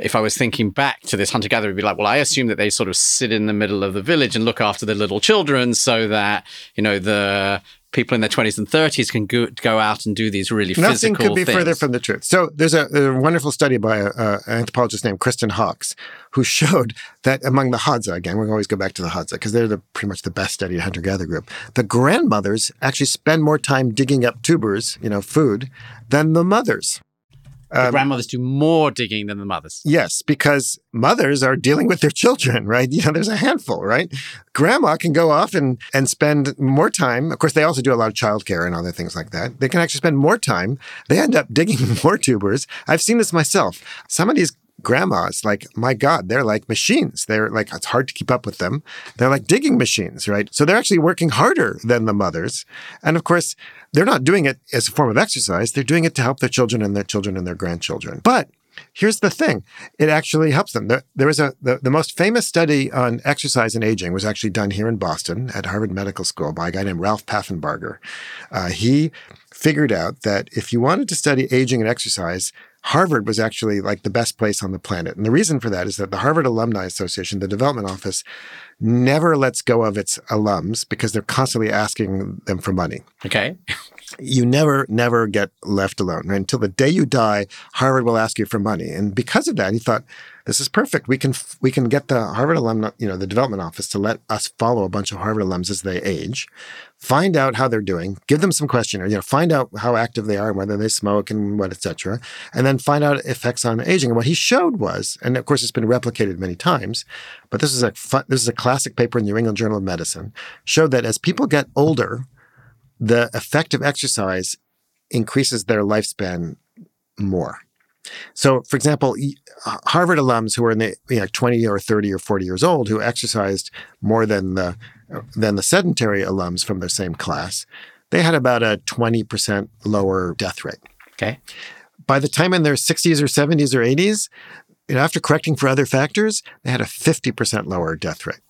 if I was thinking back to this hunter gatherer, be like, well, I assume that they sort of sit in the middle of the village and look after the little children so that, you know, the people in their 20s and 30s can go, go out and do these really Nothing physical could be things. further from the truth. So there's a, a wonderful study by a, a, an anthropologist named Kristen Hawkes who showed that among the Hadza, again, we always go back to the Hadza because they're the, pretty much the best studied hunter-gatherer group. The grandmothers actually spend more time digging up tubers, you know, food, than the mothers. The Um, grandmothers do more digging than the mothers. Yes, because mothers are dealing with their children, right? You know, there's a handful, right? Grandma can go off and, and spend more time. Of course, they also do a lot of childcare and other things like that. They can actually spend more time. They end up digging more tubers. I've seen this myself. Some of these grandmas, like, my God, they're like machines. They're like, it's hard to keep up with them. They're like digging machines, right? So they're actually working harder than the mothers. And of course, they're not doing it as a form of exercise. They're doing it to help their children and their children and their grandchildren. But here's the thing it actually helps them there, there was a the, the most famous study on exercise and aging was actually done here in boston at harvard medical school by a guy named ralph paffenbarger uh, he figured out that if you wanted to study aging and exercise harvard was actually like the best place on the planet and the reason for that is that the harvard alumni association the development office never lets go of its alums because they're constantly asking them for money Okay. You never, never get left alone. Right? Until the day you die, Harvard will ask you for money. And because of that, he thought, this is perfect. We can we can get the Harvard alumni, you know, the development office to let us follow a bunch of Harvard alums as they age, find out how they're doing, give them some questionnaire, you know, find out how active they are and whether they smoke and what, et cetera, and then find out effects on aging. And what he showed was, and of course it's been replicated many times, but this is a fun, this is a classic paper in the New England Journal of Medicine, showed that as people get older, the effect of exercise increases their lifespan more. So, for example, uh, Harvard alums who are in the you know, 20 or 30 or 40 years old who exercised more than the than the sedentary alums from their same class, they had about a 20% lower death rate. Okay. By the time in their 60s or 70s or 80s, you know, after correcting for other factors, they had a 50% lower death rate.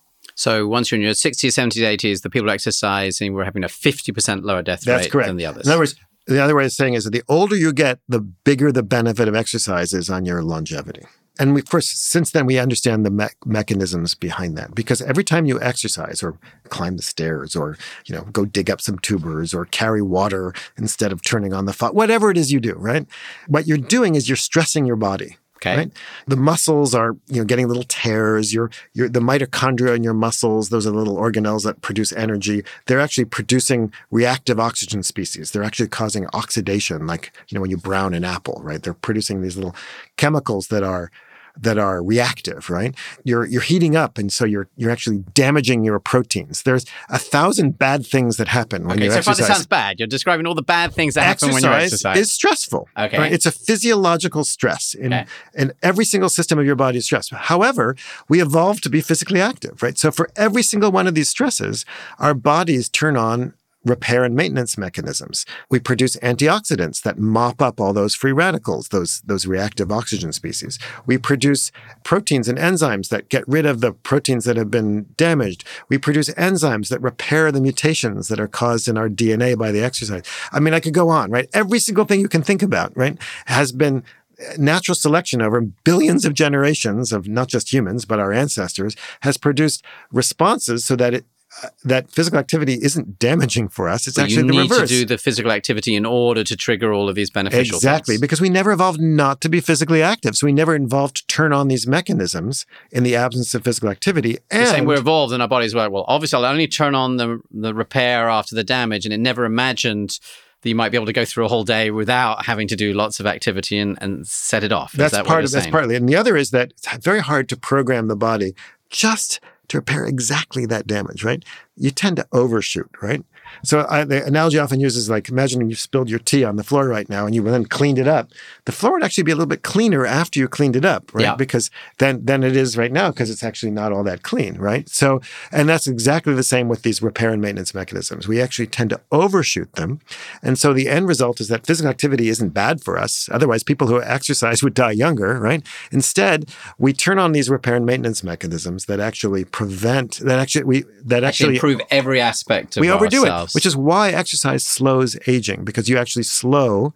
So once you're in your 60s, 70s, 80s, the people exercising were having a 50% lower death That's rate correct. than the others. In other words, the other way of saying is that the older you get, the bigger the benefit of exercise is on your longevity. And we, of course, since then, we understand the me- mechanisms behind that. Because every time you exercise or climb the stairs or, you know, go dig up some tubers or carry water instead of turning on the faucet, whatever it is you do, right? What you're doing is you're stressing your body. Okay. Right? The muscles are, you know, getting little tears. Your, your, the mitochondria in your muscles, those are little organelles that produce energy. They're actually producing reactive oxygen species. They're actually causing oxidation, like, you know, when you brown an apple, right? They're producing these little chemicals that are, that are reactive, right? You're you're heating up, and so you're you're actually damaging your proteins. There's a thousand bad things that happen when Okay, you so far exercise. this sounds bad. You're describing all the bad things that happen when you exercise. is stressful. Okay. right? It's a physiological stress. In, Okay. in every single system of your body is stressed. However, we evolved to be physically active, right? So for every single one of these stresses, our bodies turn on repair and maintenance mechanisms. We produce antioxidants that mop up all those free radicals, those, those reactive oxygen species. We produce proteins and enzymes that get rid of the proteins that have been damaged. We produce enzymes that repair the mutations that are caused in our DNA by the exercise. I mean, I could go on, right? Every single thing you can think about, right, has been uh, natural selection over billions of generations of not just humans but our ancestors has produced responses so that it uh, that physical activity isn't damaging for us it's But actually you the need reverse to do the physical activity in order to trigger all of these beneficial things. exactly things. because we never evolved not to be physically active so we never evolved to turn on these mechanisms in the absence of physical activity You're saying and we're evolved and our bodies were like, well, obviously I'll only turn on the the repair after the damage, and it never imagined that you might be able to go through a whole day without having to do lots of activity and, and set it off. Is that's that what part of that's partly and the other is that it's very hard to program the body just to repair exactly that damage right? You tend to overshoot right so I, the analogy I often uses like imagine you spilled your tea on the floor right now and you then cleaned it up the floor would actually be a little bit cleaner after you cleaned it up right Yeah. because then than it is right now because it's actually not all that clean right so and that's exactly the same with these repair and maintenance mechanisms we actually tend to overshoot them and so the end result is that physical activity isn't bad for us. Otherwise, people who exercise would die younger, right? Instead, we turn on these repair and maintenance mechanisms that actually prevent that actually we that Actually, actually, improve every aspect of we overdo ourselves. it, which is why exercise slows aging because you actually slow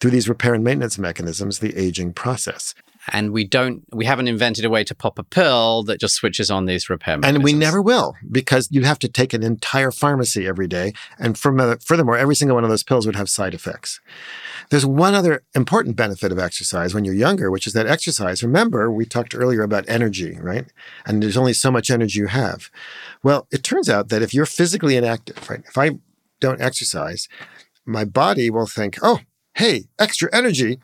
through these repair and maintenance mechanisms the aging process. And we don't we haven't invented a way to pop a pill that just switches on these repair mechanisms. And we never will because you'd have to take an entire pharmacy every day. And from, uh, furthermore, every single one of those pills would have side effects. There's one other important benefit of exercise when you're younger, which is that exercise, remember, we talked earlier about energy, right? And there's only so much energy you have. Well, it turns out that if you're physically inactive, right? If I don't exercise, my body will think, oh, hey, extra energy.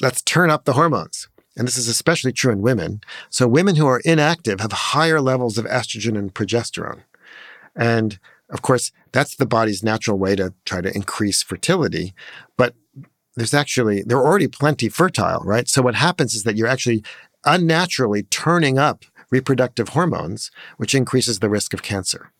Let's turn up the hormones. And this is especially true in women. So women who are inactive have higher levels of estrogen and progesterone. And of course, that's the body's natural way to try to increase fertility. But there's actually, they're already plenty fertile, right? So what happens is that you're actually unnaturally turning up reproductive hormones, which increases the risk of cancer.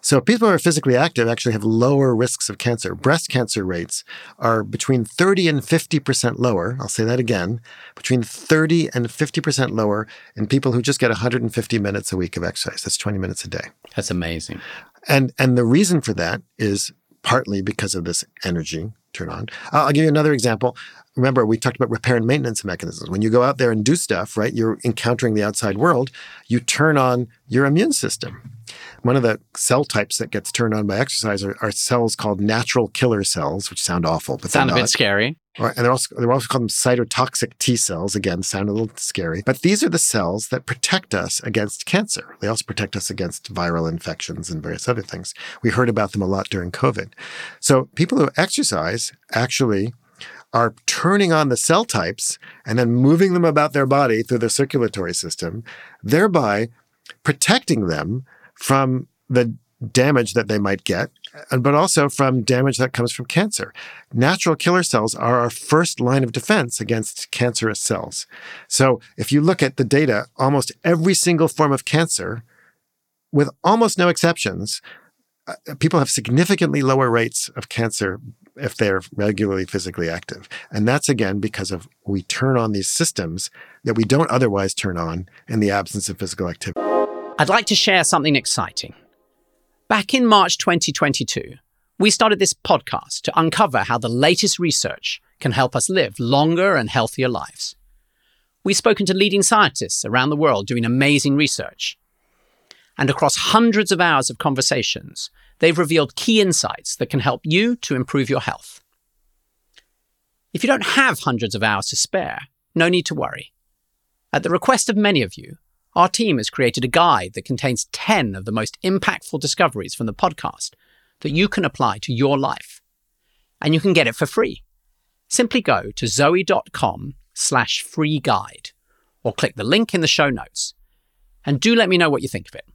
So people who are physically active actually have lower risks of cancer. Breast cancer rates are between 30 and 50% lower. I'll say that again, between 30 and 50% lower in people who just get 150 minutes a week of exercise. That's 20 minutes a day. That's amazing. And and the reason for that is partly because of this energy turn on. Uh, I'll give you another example. Remember, we talked about repair and maintenance mechanisms. When you go out there and do stuff, right, you're encountering the outside world, you turn on your immune system. One of the cell types that gets turned on by exercise are, are cells called natural killer cells, which sound awful, but sound a bit scary. Or, and they're also, they're also called cytotoxic T cells. Again, sound a little scary. But these are the cells that protect us against cancer. They also protect us against viral infections and various other things. We heard about them a lot during COVID. So people who exercise actually are turning on the cell types and then moving them about their body through their circulatory system, thereby protecting them from the damage that they might get, but also from damage that comes from cancer. Natural killer cells are our first line of defense against cancerous cells. So if you look at the data, almost every single form of cancer, with almost no exceptions, uh, people have significantly lower rates of cancer if they're regularly physically active. And that's again because of we turn on these systems that we don't otherwise turn on in the absence of physical activity. I'd like to share something exciting. Back in March 2022, we started this podcast to uncover how the latest research can help us live longer and healthier lives. We've spoken to leading scientists around the world doing amazing research. And across hundreds of hours of conversations, they've revealed key insights that can help you to improve your health. If you don't have hundreds of hours to spare, no need to worry. At the request of many of you, our team has created a guide that contains 10 of the most impactful discoveries from the podcast that you can apply to your life. And you can get it for free. Simply go to zoe.com slash free guide or click the link in the show notes. And do let me know what you think of it.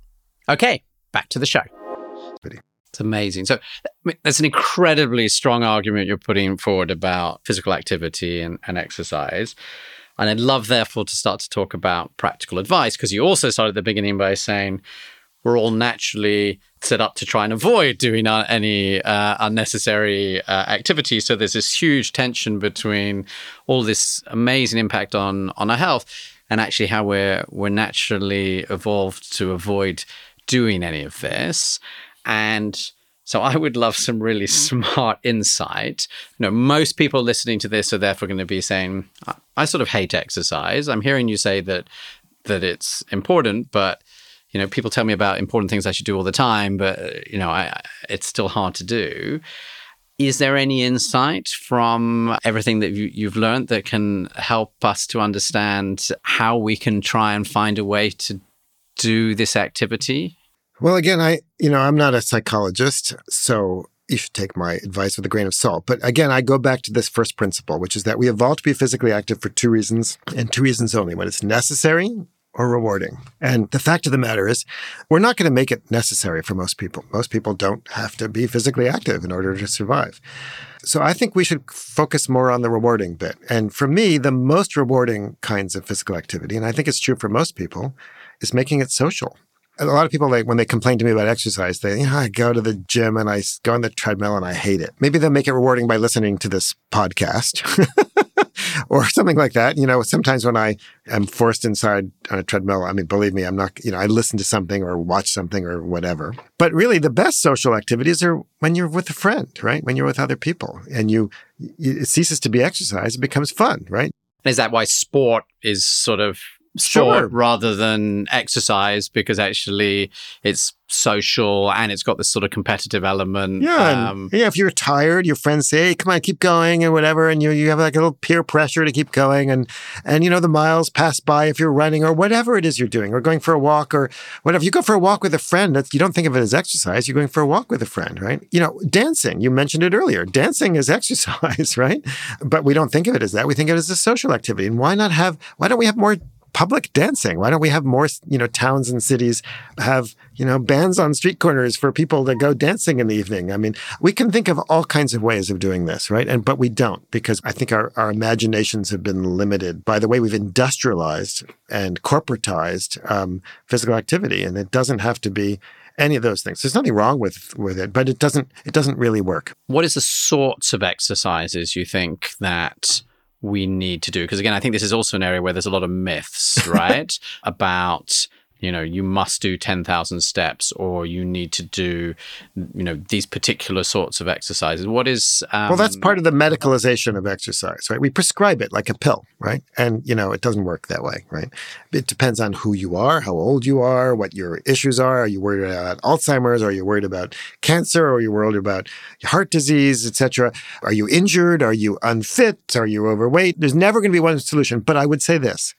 Okay, back to the show. It's amazing. So I mean, that's an incredibly strong argument you're putting forward about physical activity and, and exercise. And I'd love, therefore, to start to talk about practical advice because you also started at the beginning by saying we're all naturally set up to try and avoid doing uh, any uh, unnecessary uh, activity. So there's this huge tension between all this amazing impact on on our health and actually how we're we're naturally evolved to avoid doing any of this. And so I would love some really mm. smart insight. You know, most people listening to this are therefore going to be saying, I, I sort of hate exercise. I'm hearing you say that that it's important, but you know, people tell me about important things I should do all the time, but you know, I, it's still hard to do. Is there any insight from everything that you, you've learned that can help us to understand how we can try and find a way to do this activity? Well, again, I, you know, I'm not a psychologist, so you should take my advice with a grain of salt. But again, I go back to this first principle, which is that we evolved to be physically active for two reasons and two reasons only when it's necessary or rewarding. And the fact of the matter is, we're not going to make it necessary for most people. Most people don't have to be physically active in order to survive. So I think we should focus more on the rewarding bit. And for me, the most rewarding kinds of physical activity, and I think it's true for most people, is making it social a lot of people like when they complain to me about exercise, they, you know, I go to the gym and I go on the treadmill and I hate it. Maybe they'll make it rewarding by listening to this podcast or something like that. You know, sometimes when I am forced inside on a treadmill, I mean, believe me, I'm not, you know, I listen to something or watch something or whatever. But really the best social activities are when you're with a friend, right? When you're with other people and you, it ceases to be exercise, it becomes fun, right? Is that why sport is sort of sport Sure. rather than exercise? Because actually it's social and it's got this sort of competitive element. Yeah, Um, yeah. If you're tired, your friends say, "Hey, come on, keep going," and whatever, and you you have like a little peer pressure to keep going, and and you know the miles pass by if you're running or whatever it is you're doing, or going for a walk or whatever. You go for a walk with a friend. That's you don't think of it as exercise. You're going for a walk with a friend, right? You know, dancing. You mentioned it earlier. Dancing is exercise, right? But we don't think of it as that. We think of it as a social activity. And why not have? Why don't we have more? Public dancing. Why don't we have more you know towns and cities have you know bands on street corners for people to go dancing in the evening? I mean we can think of all kinds of ways of doing this right? And but we don't because i think our, our imaginations have been limited by the way we've industrialized and corporatized um, physical activity. And it doesn't have to be any of those things. There's nothing wrong with with it but it doesn't it doesn't really work. What is the sorts of exercises you think that we need to do? Because again, I think this is also an area where there's a lot of myths, right? About you know you must do 10,000 steps or you need to do you know these particular sorts of exercises. What is um, well that's part of the medicalization of exercise right? We prescribe it like a pill right? And you know it doesn't work that way right? It depends on who you are how old you are what your issues are. Are you worried about alzheimer's? Are you worried about cancer? Or are you worried about heart disease etc are you injured? Are you unfit? Are you overweight? There's never going to be one solution. But i would say this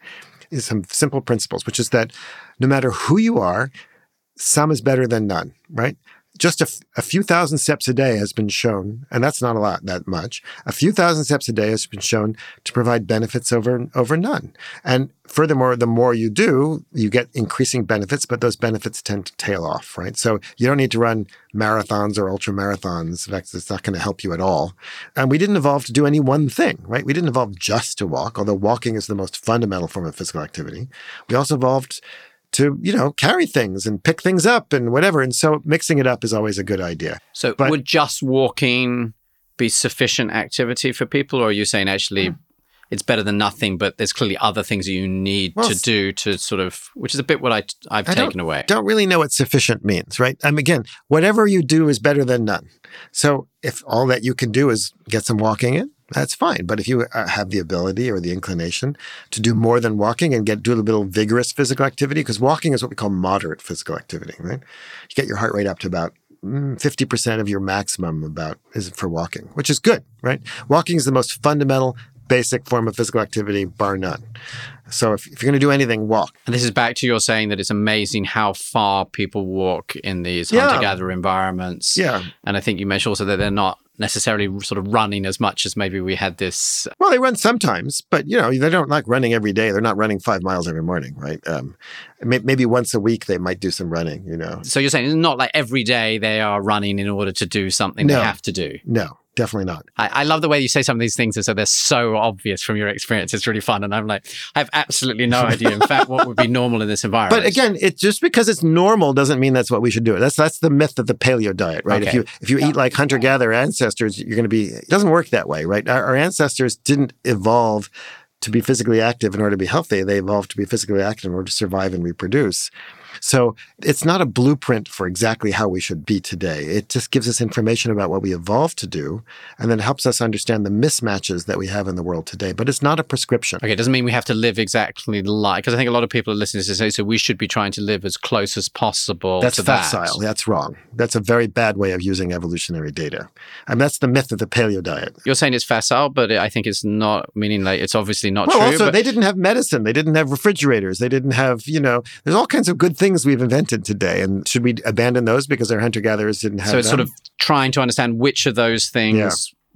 is some simple principles which is that no matter who you are some is better than none right just a, f- a few thousand steps a day has been shown, and that's not a lot, that much. A few thousand steps a day has been shown to provide benefits over over none. And furthermore, the more you do, you get increasing benefits, but those benefits tend to tail off, right? So you don't need to run marathons or ultra marathons. In fact, it's not going to help you at all. And we didn't evolve to do any one thing, right? We didn't evolve just to walk, although walking is the most fundamental form of physical activity. We also evolved to you know carry things and pick things up and whatever. And so mixing it up is always a good idea. So but- would just walking be sufficient activity for people or are you saying actually it's better than nothing but there's clearly other things that you need Well, to do to sort of which is a bit what I, i've I taken away. don't really know what sufficient means right? Um, again whatever you do is better than none. So if all that you can do is get some walking in that's fine. But if you uh, have the ability or the inclination to do more than walking and get do a little vigorous physical activity because walking is what we call moderate physical activity right? You get your heart rate up to about mm, 50% of your maximum about is for walking which is good right? Walking is the most fundamental basic form of physical activity bar none. So if, if you're going to do anything walk. And this is back to your saying that it's amazing how far people walk in these Yeah. hunter-gatherer environments. yeah. And I think you mentioned also that they're not necessarily sort of running as much as maybe we had this. Well, they run sometimes, but you know they don't like running every day. They're not running five miles every morning, right? Um, may- maybe once a week they might do some running. You know, So you're saying it's not like every day they are running in order to do something No. they have to do. no, definitely not. I, I love the way you say some of these things as though they're so obvious from your experience. It's really fun. And I'm like, I have absolutely no idea, in fact, what would be normal in this environment. But again, it's just because it's normal doesn't mean that's what we should do. That's that's the myth of the paleo diet, right? If you if you eat like hunter gatherer ancestors, you're going to be. It doesn't work that way, right? Our, our ancestors didn't evolve to be physically active in order to be healthy. They evolved to be physically active in order to survive and reproduce. So it's not a blueprint for exactly how we should be today. It just gives us information about what we evolved to do, and then helps us understand the mismatches that we have in the world today. But it's not a prescription. Okay, it doesn't mean we have to live exactly like, because I think a lot of people are listening to this and say, so we should be trying to live as close as possible That's to that. facile. That's wrong. That's a very bad way of using evolutionary data. And that's the myth of the paleo diet. You're saying it's facile, but I think it's not, meaning like it's obviously not well, true. also, but they didn't have medicine. They didn't have refrigerators. They didn't have, you know, there's all kinds of good things we've invented today. And should we abandon those because our hunter gatherers didn't have so it's them? sort of trying to understand which of those things Yeah.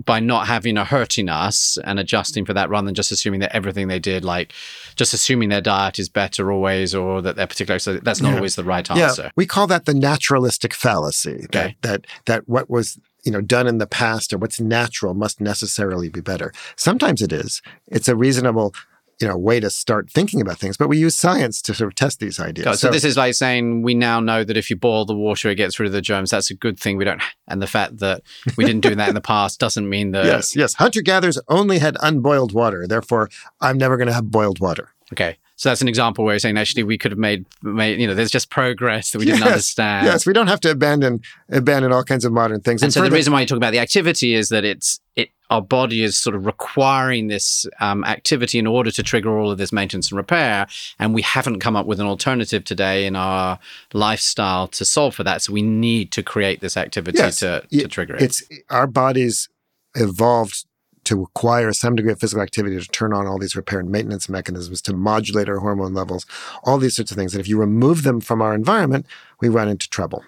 by not having a hurting us and adjusting for that rather than just assuming that everything they did like just assuming their diet is better always or that they're particular so that's not Yeah. always the right yeah, answer we call that the naturalistic fallacy. Okay. That, that that what was you know done in the past or what's natural must necessarily be better. Sometimes it is. It's a reasonable you know way to start thinking about things, but we use science to sort of test these ideas. God, so, this is like saying we now know that if you boil the water, it gets rid of the germs. That's a good thing. We don't, and the fact that we didn't do that in the past doesn't mean that. yes, yes. Hunter gatherers only had unboiled water. Therefore, I'm never going to have boiled water. Okay, so that's an example where you're saying actually we could have made, made you know, there's just progress that we didn't Yes, understand. Yes, we don't have to abandon abandon all kinds of modern things. And so the reason why you talk about the activity is that it's it our body is sort of requiring this um, activity in order to trigger all of this maintenance and repair. And we haven't come up with an alternative today in our lifestyle to solve for that. So we need to create this activity Yes. to, to trigger it. It's our bodies evolved to require some degree of physical activity to turn on all these repair and maintenance mechanisms, to modulate our hormone levels, all these sorts of things. And if you remove them from our environment, we run into trouble.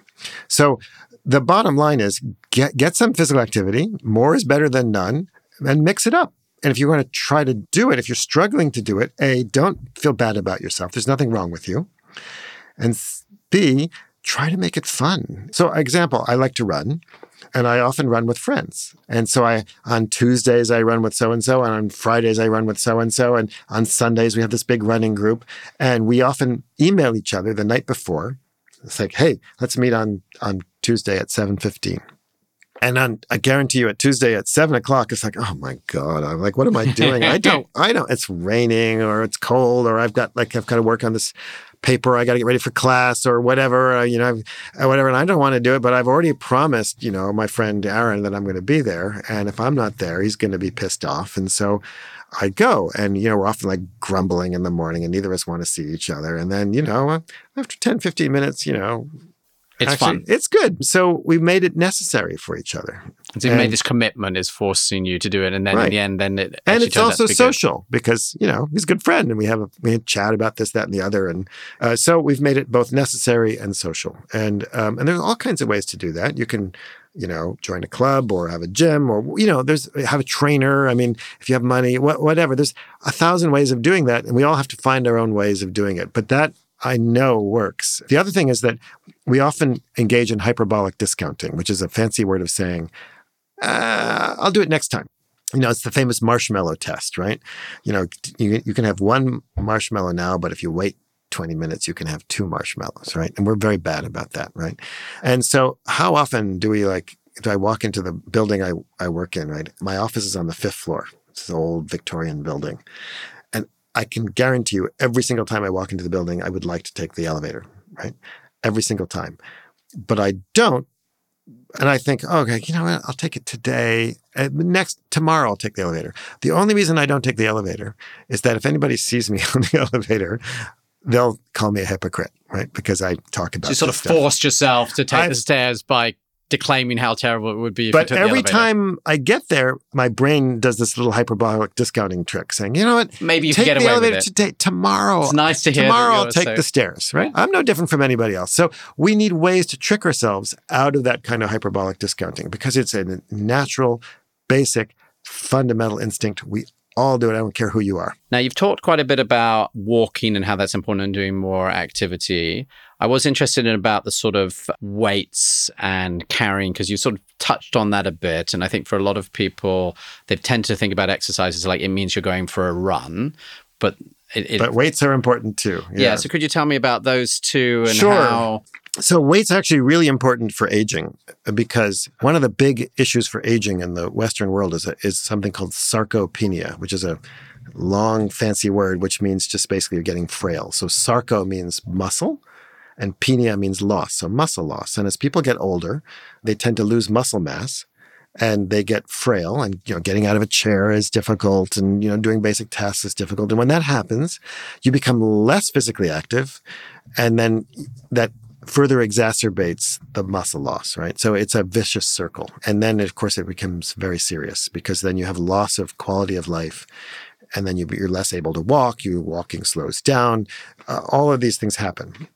So the bottom line is get get some physical activity. More is better than none, and mix it up. And if you're going to try to do it, if you're struggling to do it, A, don't feel bad about yourself. There's nothing wrong with you. And B, try to make it fun. So, example, I like to run and I often run with friends. And so I on Tuesdays I run with so and so and on Fridays I run with so and so and on Sundays we have this big running group and we often email each other the night before. It's like, "Hey, let's meet on on Tuesday at 7:15." And on, I guarantee you, at Tuesday at seven o'clock, it's like, oh my god! I'm like, what am I doing? I don't, I don't. It's raining, or it's cold, or I've got like I've got to work on this paper. I got to get ready for class, or whatever. Uh, you know, uh, whatever. And I don't want to do it, but I've already promised, you know, my friend Aaron that I'm going to be there. And if I'm not there, he's going to be pissed off. And so I go. And, you know, we're often like grumbling in the morning, and neither of us want to see each other. And then, you know, uh, after 10, 15 minutes, you know, it's actually, fun. It's good. So we've made it necessary for each other. So you made this commitment is forcing you to do it, and then in the end, then it and it's also be good. social because you know he's a good friend and we have a we had chat about this that and the other and uh, so we've made it both necessary and social and um, and there's all kinds of ways to do that you can you know join a club or have a gym or you know there's have a trainer i mean if you have money wha- whatever there's a thousand ways of doing that and we all have to find our own ways of doing it but that I know works. The other thing is that we often engage in hyperbolic discounting, which is a fancy word of saying, uh, I'll do it next time you know, it's the famous marshmallow test, right? You know, you, you can have one marshmallow now, but if you wait 20 minutes, you can have two marshmallows, right? And we're very bad about that, right? And so, how often do we like, do I walk into the building I, I work in, right? My office is on the fifth floor. It's an old Victorian building. I can guarantee you, every single time I walk into the building, I would like to take the elevator, right? Every single time. But I don't and I think, oh, okay, you know what? I'll take it today. Uh, next tomorrow, I'll take the elevator. The only reason I don't take the elevator is that if anybody sees me on the elevator, they'll call me a hypocrite, right? Because I talk about So you sort of stuff. forced yourself to take I've- the stairs by declaiming how terrible it would be. But every time I get there, my brain does this little hyperbolic discounting trick, saying, "You know what? maybe you take the away with elevator it. today. Tomorrow, It's nice to hear. that Tomorrow I'll take so- the stairs, right? I'm no different from anybody else. So we need ways to trick ourselves out of that kind of hyperbolic discounting because it's a natural, basic, fundamental instinct. We all do it. I don't care who you are. Now, you've talked quite a bit about walking and how that's important and doing more activity. I was interested in about the sort of weights and carrying because you sort of touched on that a bit. And I think for a lot of people, they tend to think about exercises like it means you're going for a run, but it, it But weights are important too. yeah. So could you tell me about those two and Sure. how? So weight's actually really important for aging uh, because one of the big issues for aging in the Western world is, is something called sarcopenia, which is a long fancy word, which means just basically you're getting frail. So sarco means muscle and penia means loss, so muscle loss. And as people get older, they tend to lose muscle mass and they get frail and you know getting out of a chair is difficult and you know doing basic tasks is difficult and when that happens you become less physically active and then that further exacerbates the muscle loss right? So it's a vicious circle. And then of course it becomes very serious because then you have loss of quality of life and then you, you're less able to walk your walking slows down. Uh, all of these things happen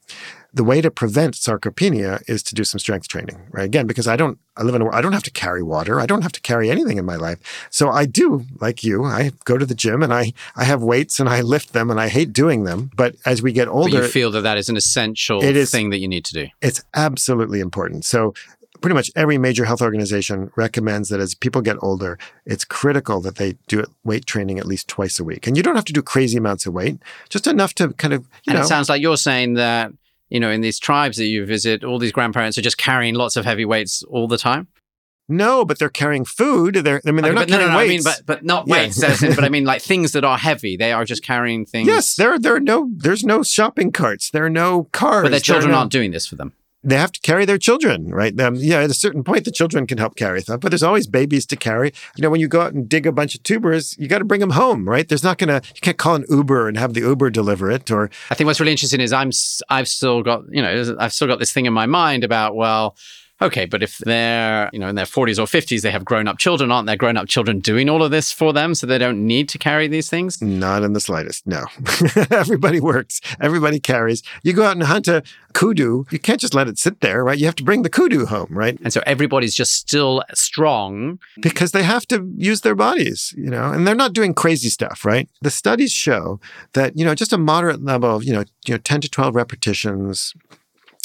the way to prevent sarcopenia is to do some strength training, right? Again, because I don't, I live in a, I don't have to carry water. I don't have to carry anything in my life. So I do, like you, I go to the gym and I, I have weights and I lift them and I hate doing them. But as we get But older, you feel that that is an essential It is- thing that you need to do. it's absolutely important. So pretty much every major health organization recommends that as people get older, it's critical that they do weight training at least twice a week. And you don't have to do crazy amounts of weight, just enough to kind of, you and know, it sounds like you're saying that you know in these tribes that you visit, all these grandparents are just carrying lots of heavy weights all the time. no, but they're carrying food. They're, I mean, they're Okay, not but no, no, carrying no, I mean, weights. but but not Yeah. weights. in- but I mean, like things that are heavy. They are just carrying things. Yes, there there are no there's no shopping carts. There are no cars. but their children aren't doing this for them. They have to carry their children, right? Um, yeah, at a certain point, the children can help carry stuff, but there's always babies to carry. You know, when you go out and dig a bunch of tubers, you got to bring them home, right? There's not gonna, you can't call an Uber and have the Uber deliver it, or I think what's really interesting is I'm I've still got you know I've still got this thing in my mind about well okay but if they're you know in their 40s or 50s they have grown up children aren't their grown up children doing all of this for them so they don't need to carry these things not in the slightest. No, everybody works, everybody carries. You go out and hunt a kudu, you can't just let it sit there, right? You have to bring the kudu home, right? and so everybody's just still strong because they have to use their bodies, you know, and they're not doing crazy stuff, right? The studies show that, you know, just a moderate level of, you know, you know, 10 to 12 repetitions,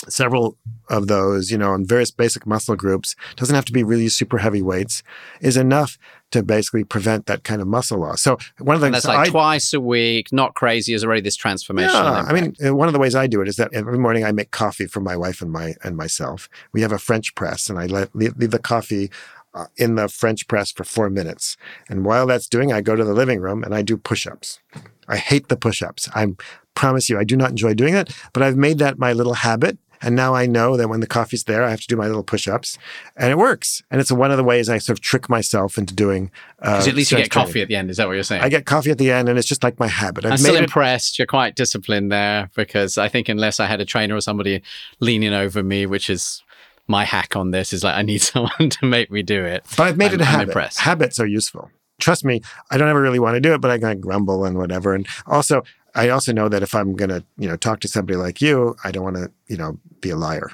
several of those, you know, on various basic muscle groups, doesn't have to be really super heavy weights, is enough to basically prevent that kind of muscle loss. So one of the and things that's like I, twice a week not crazy is already this transformation yeah, I mean, uh, one of the ways I do it is that every morning I make coffee for my wife and my and myself. We have a French press, and I let leave, leave the coffee uh, in the French press for four minutes. And while that's doing, I go to the living room and I do push-ups. I hate the push-ups. I promise you, I do not enjoy doing it, but I've made that my little habit. And now I know that when the coffee's there, I have to do my little push-ups, and it works. And it's one of the ways I sort of trick myself into doing. Uh, because at least you get coffee training. at the end is that what you're saying I get coffee at the end, and it's just like my habit. I've I'm still it impressed. You're quite disciplined there because I think unless I had a trainer or somebody leaning over me, which is my hack on this, is like I need someone to make me do it. But I've made I'm- it a I'm habit. impressed. Habits are useful. Trust me, I don't ever really want to do it, but I kind of grumble and whatever. And also, I also know that if I'm going to, you know, talk to somebody like you, I don't want to, you know, be a liar.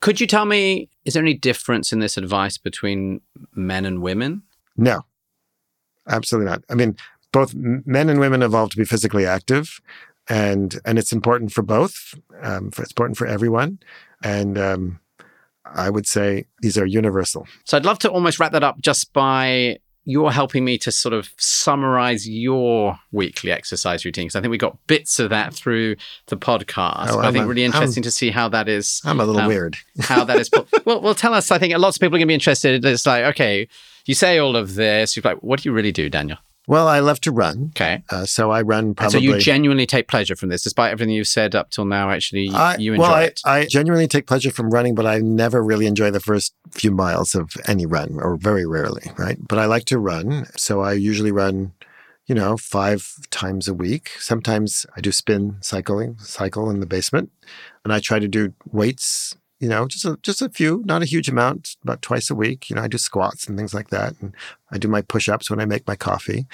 Could you tell me, is there any difference in this advice between men and women? No, absolutely not. I mean, both men and women evolved to be physically active, and and it's important for both. Um, for, it's important for everyone, and um, I would say these are universal. So I'd love to almost wrap that up just by you're helping me to sort of summarize your weekly exercise routine because I think we got bits of that through the podcast. Oh, I think a- really I'm- interesting to see how that is I'm a little Um, weird. how that is well, well, tell us. I think lots of people are going to be interested. It's like, okay, you say all of this. You're like, what do you really do, Daniel? Well, I love to run, Okay. uh, so I run And probably. so you genuinely take pleasure from this, despite everything you've said up till now. Actually, you, I, you enjoy well, I, it. I genuinely take pleasure from running, but I never really enjoy the first few miles of any run, or very rarely, right? But I like to run, so I usually run, you know, five times a week. Sometimes I do spin cycling, cycle in the basement, and I try to do weights. You know, just a, just a few, not a huge amount, about twice a week. You know, I do squats and things like that, and I do my push-ups when I make my coffee.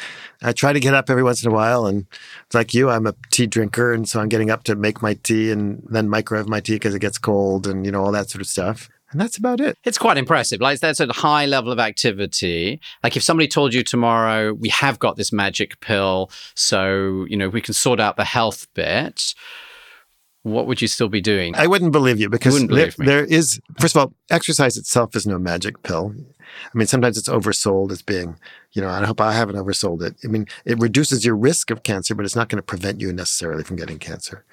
I try to get up every once in a while, and like you, I'm a tea drinker, and so I'm getting up to make my tea and then microwave my tea because it gets cold, and you know all that sort of stuff. And that's about it. It's quite impressive. Like that's a high level of activity. Like if somebody told you tomorrow we have got this magic pill, so you know we can sort out the health bit. What would you still be doing? I wouldn't believe you because wouldn't there, there is, first of all, exercise itself is no magic pill. I mean, sometimes it's oversold as being, you know, I hope I haven't oversold it. I mean, it reduces your risk of cancer, but it's not going to prevent you necessarily from getting cancer.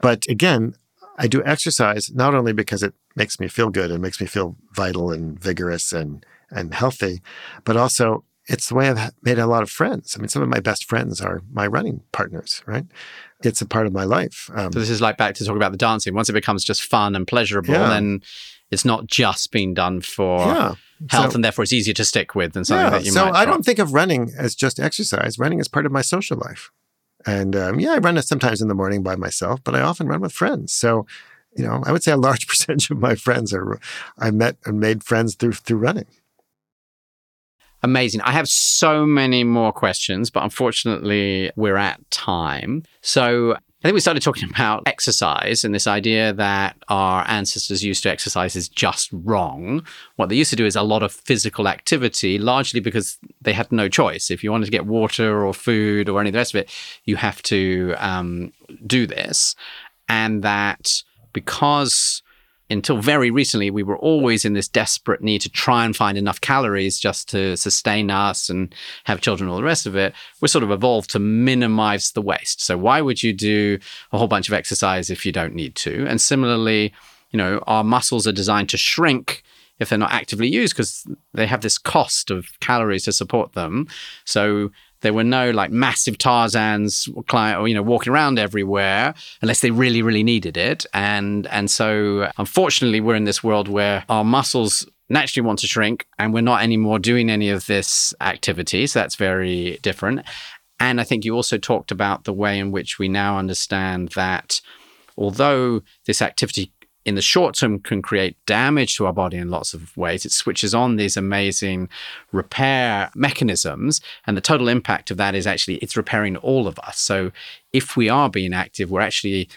But again, I do exercise not only because it makes me feel good and makes me feel vital and vigorous and, and healthy, but also it's the way I've made a lot of friends. I mean, some of my best friends are my running partners, right? It's a part of my life. Um, So this is like back to talking about the dancing. Once it becomes just fun and pleasurable, Yeah. then it's not just being done for yeah. health, So- and therefore it's easier to stick with than something Yeah, that you so. I don't think of running as just exercise. Running is part of my social life. And um, yeah, I run sometimes in the morning by myself, but I often run with friends. So, you know, I would say a large percentage of my friends are I met and made friends through through running. Amazing. I have so many more questions, but unfortunately, we're at time. So I think we started talking about exercise and this idea that our ancestors used to exercise is just wrong. What they used to do is a lot of physical activity, largely because they had no choice. If you wanted to get water or food or any of the rest of it, you have to um, do this. And that because until very recently, we were always in this desperate need to try and find enough calories just to sustain us and have children, all the rest of it. We're sort of evolved to minimize the waste. So, why would you do a whole bunch of exercise if you don't need to? And similarly, you know, our muscles are designed to shrink if they're not actively used because they have this cost of calories to support them. So, There were no like massive Tarzans, or you know, walking around everywhere unless they really, really needed it. And and so, unfortunately, we're in this world where our muscles naturally want to shrink, and we're not anymore doing any of this activity. So that's very different. And I think you also talked about the way in which we now understand that although this activity in the short term can create damage to our body in lots of ways. It switches on these amazing repair mechanisms. And the total impact of that is actually it's repairing all of us. So if we are being active, we're actually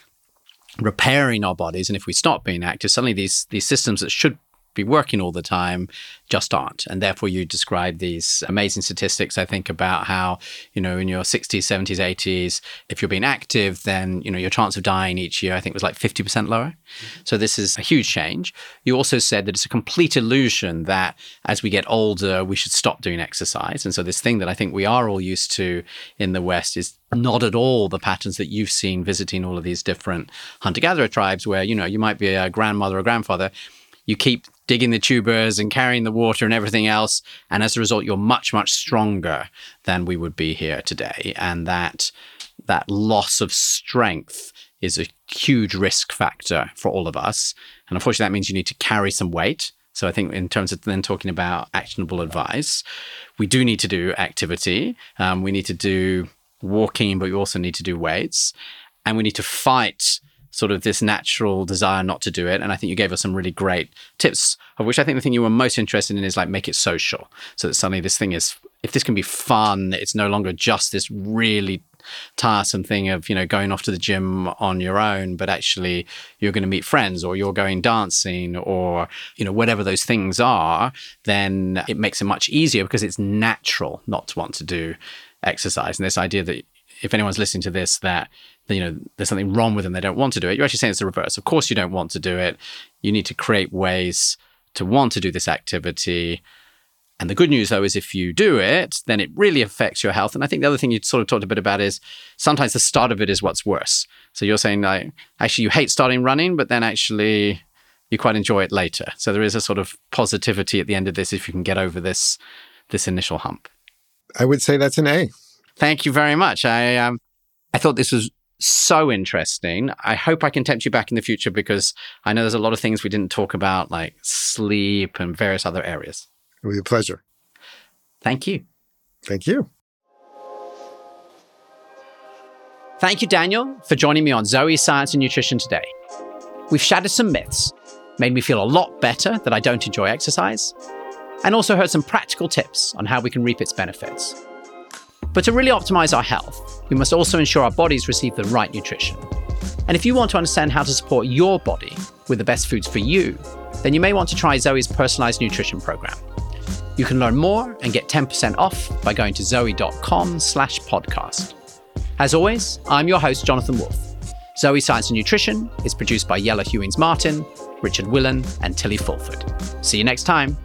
repairing our bodies. And if we stop being active, suddenly these these systems that should be working all the time just aren't. And therefore, you describe these amazing statistics, I think, about how, you know, in your 60s, 70s, 80s, if you're being active, then, you know, your chance of dying each year, I think, was like 50% lower. Mm-hmm. So this is a huge change. You also said that it's a complete illusion that as we get older, we should stop doing exercise. And so this thing that I think we are all used to in the West is not at all the patterns that you've seen visiting all of these different hunter gatherer tribes where, you know, you might be a grandmother or grandfather you keep digging the tubers and carrying the water and everything else. And as a result, you're much, much stronger than we would be here today. And that that loss of strength is a huge risk factor for all of us. And unfortunately, that means you need to carry some weight. So I think in terms of then talking about actionable advice, we do need to do activity. Um, we need to do walking, but we also need to do weights. And we need to fight sort of this natural desire not to do it. And I think you gave us some really great tips, of which I think the thing you were most interested in is like make it social. So that suddenly this thing is, if this can be fun, it's no longer just this really tiresome thing of you know going off to the gym on your own but actually you're going to meet friends or you're going dancing or you know whatever those things are then it makes it much easier because it's natural not to want to do exercise and this idea that if anyone's listening to this that you know there's something wrong with them they don't want to do it. You're actually saying it's the reverse. Of course you don't want to do it. You need to create ways to want to do this activity. And the good news though is if you do it then it really affects your health. And i think the other thing you sort of talked a bit about is sometimes the start of it is what's worse. So you're saying like actually you hate starting running but then actually you quite enjoy it later. So there is a sort of positivity at the end of this if you can get over this this initial hump. I would say that's an a. Thank you very much. I um I thought this was so interesting. I hope I can tempt you back in the future because I know there's a lot of things we didn't talk about, like sleep and various other areas. It was a pleasure. Thank you. Thank you. Thank you, Daniel, for joining me on Zoe Science and Nutrition today. We've shattered some myths, made me feel a lot better that I don't enjoy exercise, and also heard some practical tips on how we can reap its benefits. But to really optimize our health, we must also ensure our bodies receive the right nutrition. And if you want to understand how to support your body with the best foods for you, then you may want to try Zoe's personalized nutrition program. You can learn more and get 10% off by going to zoe.com slash podcast. As always, I'm your host, Jonathan Wolf. Zoe Science and Nutrition is produced by Yella Hewings Martin, Richard Willen, and Tilly Fulford. See you next time.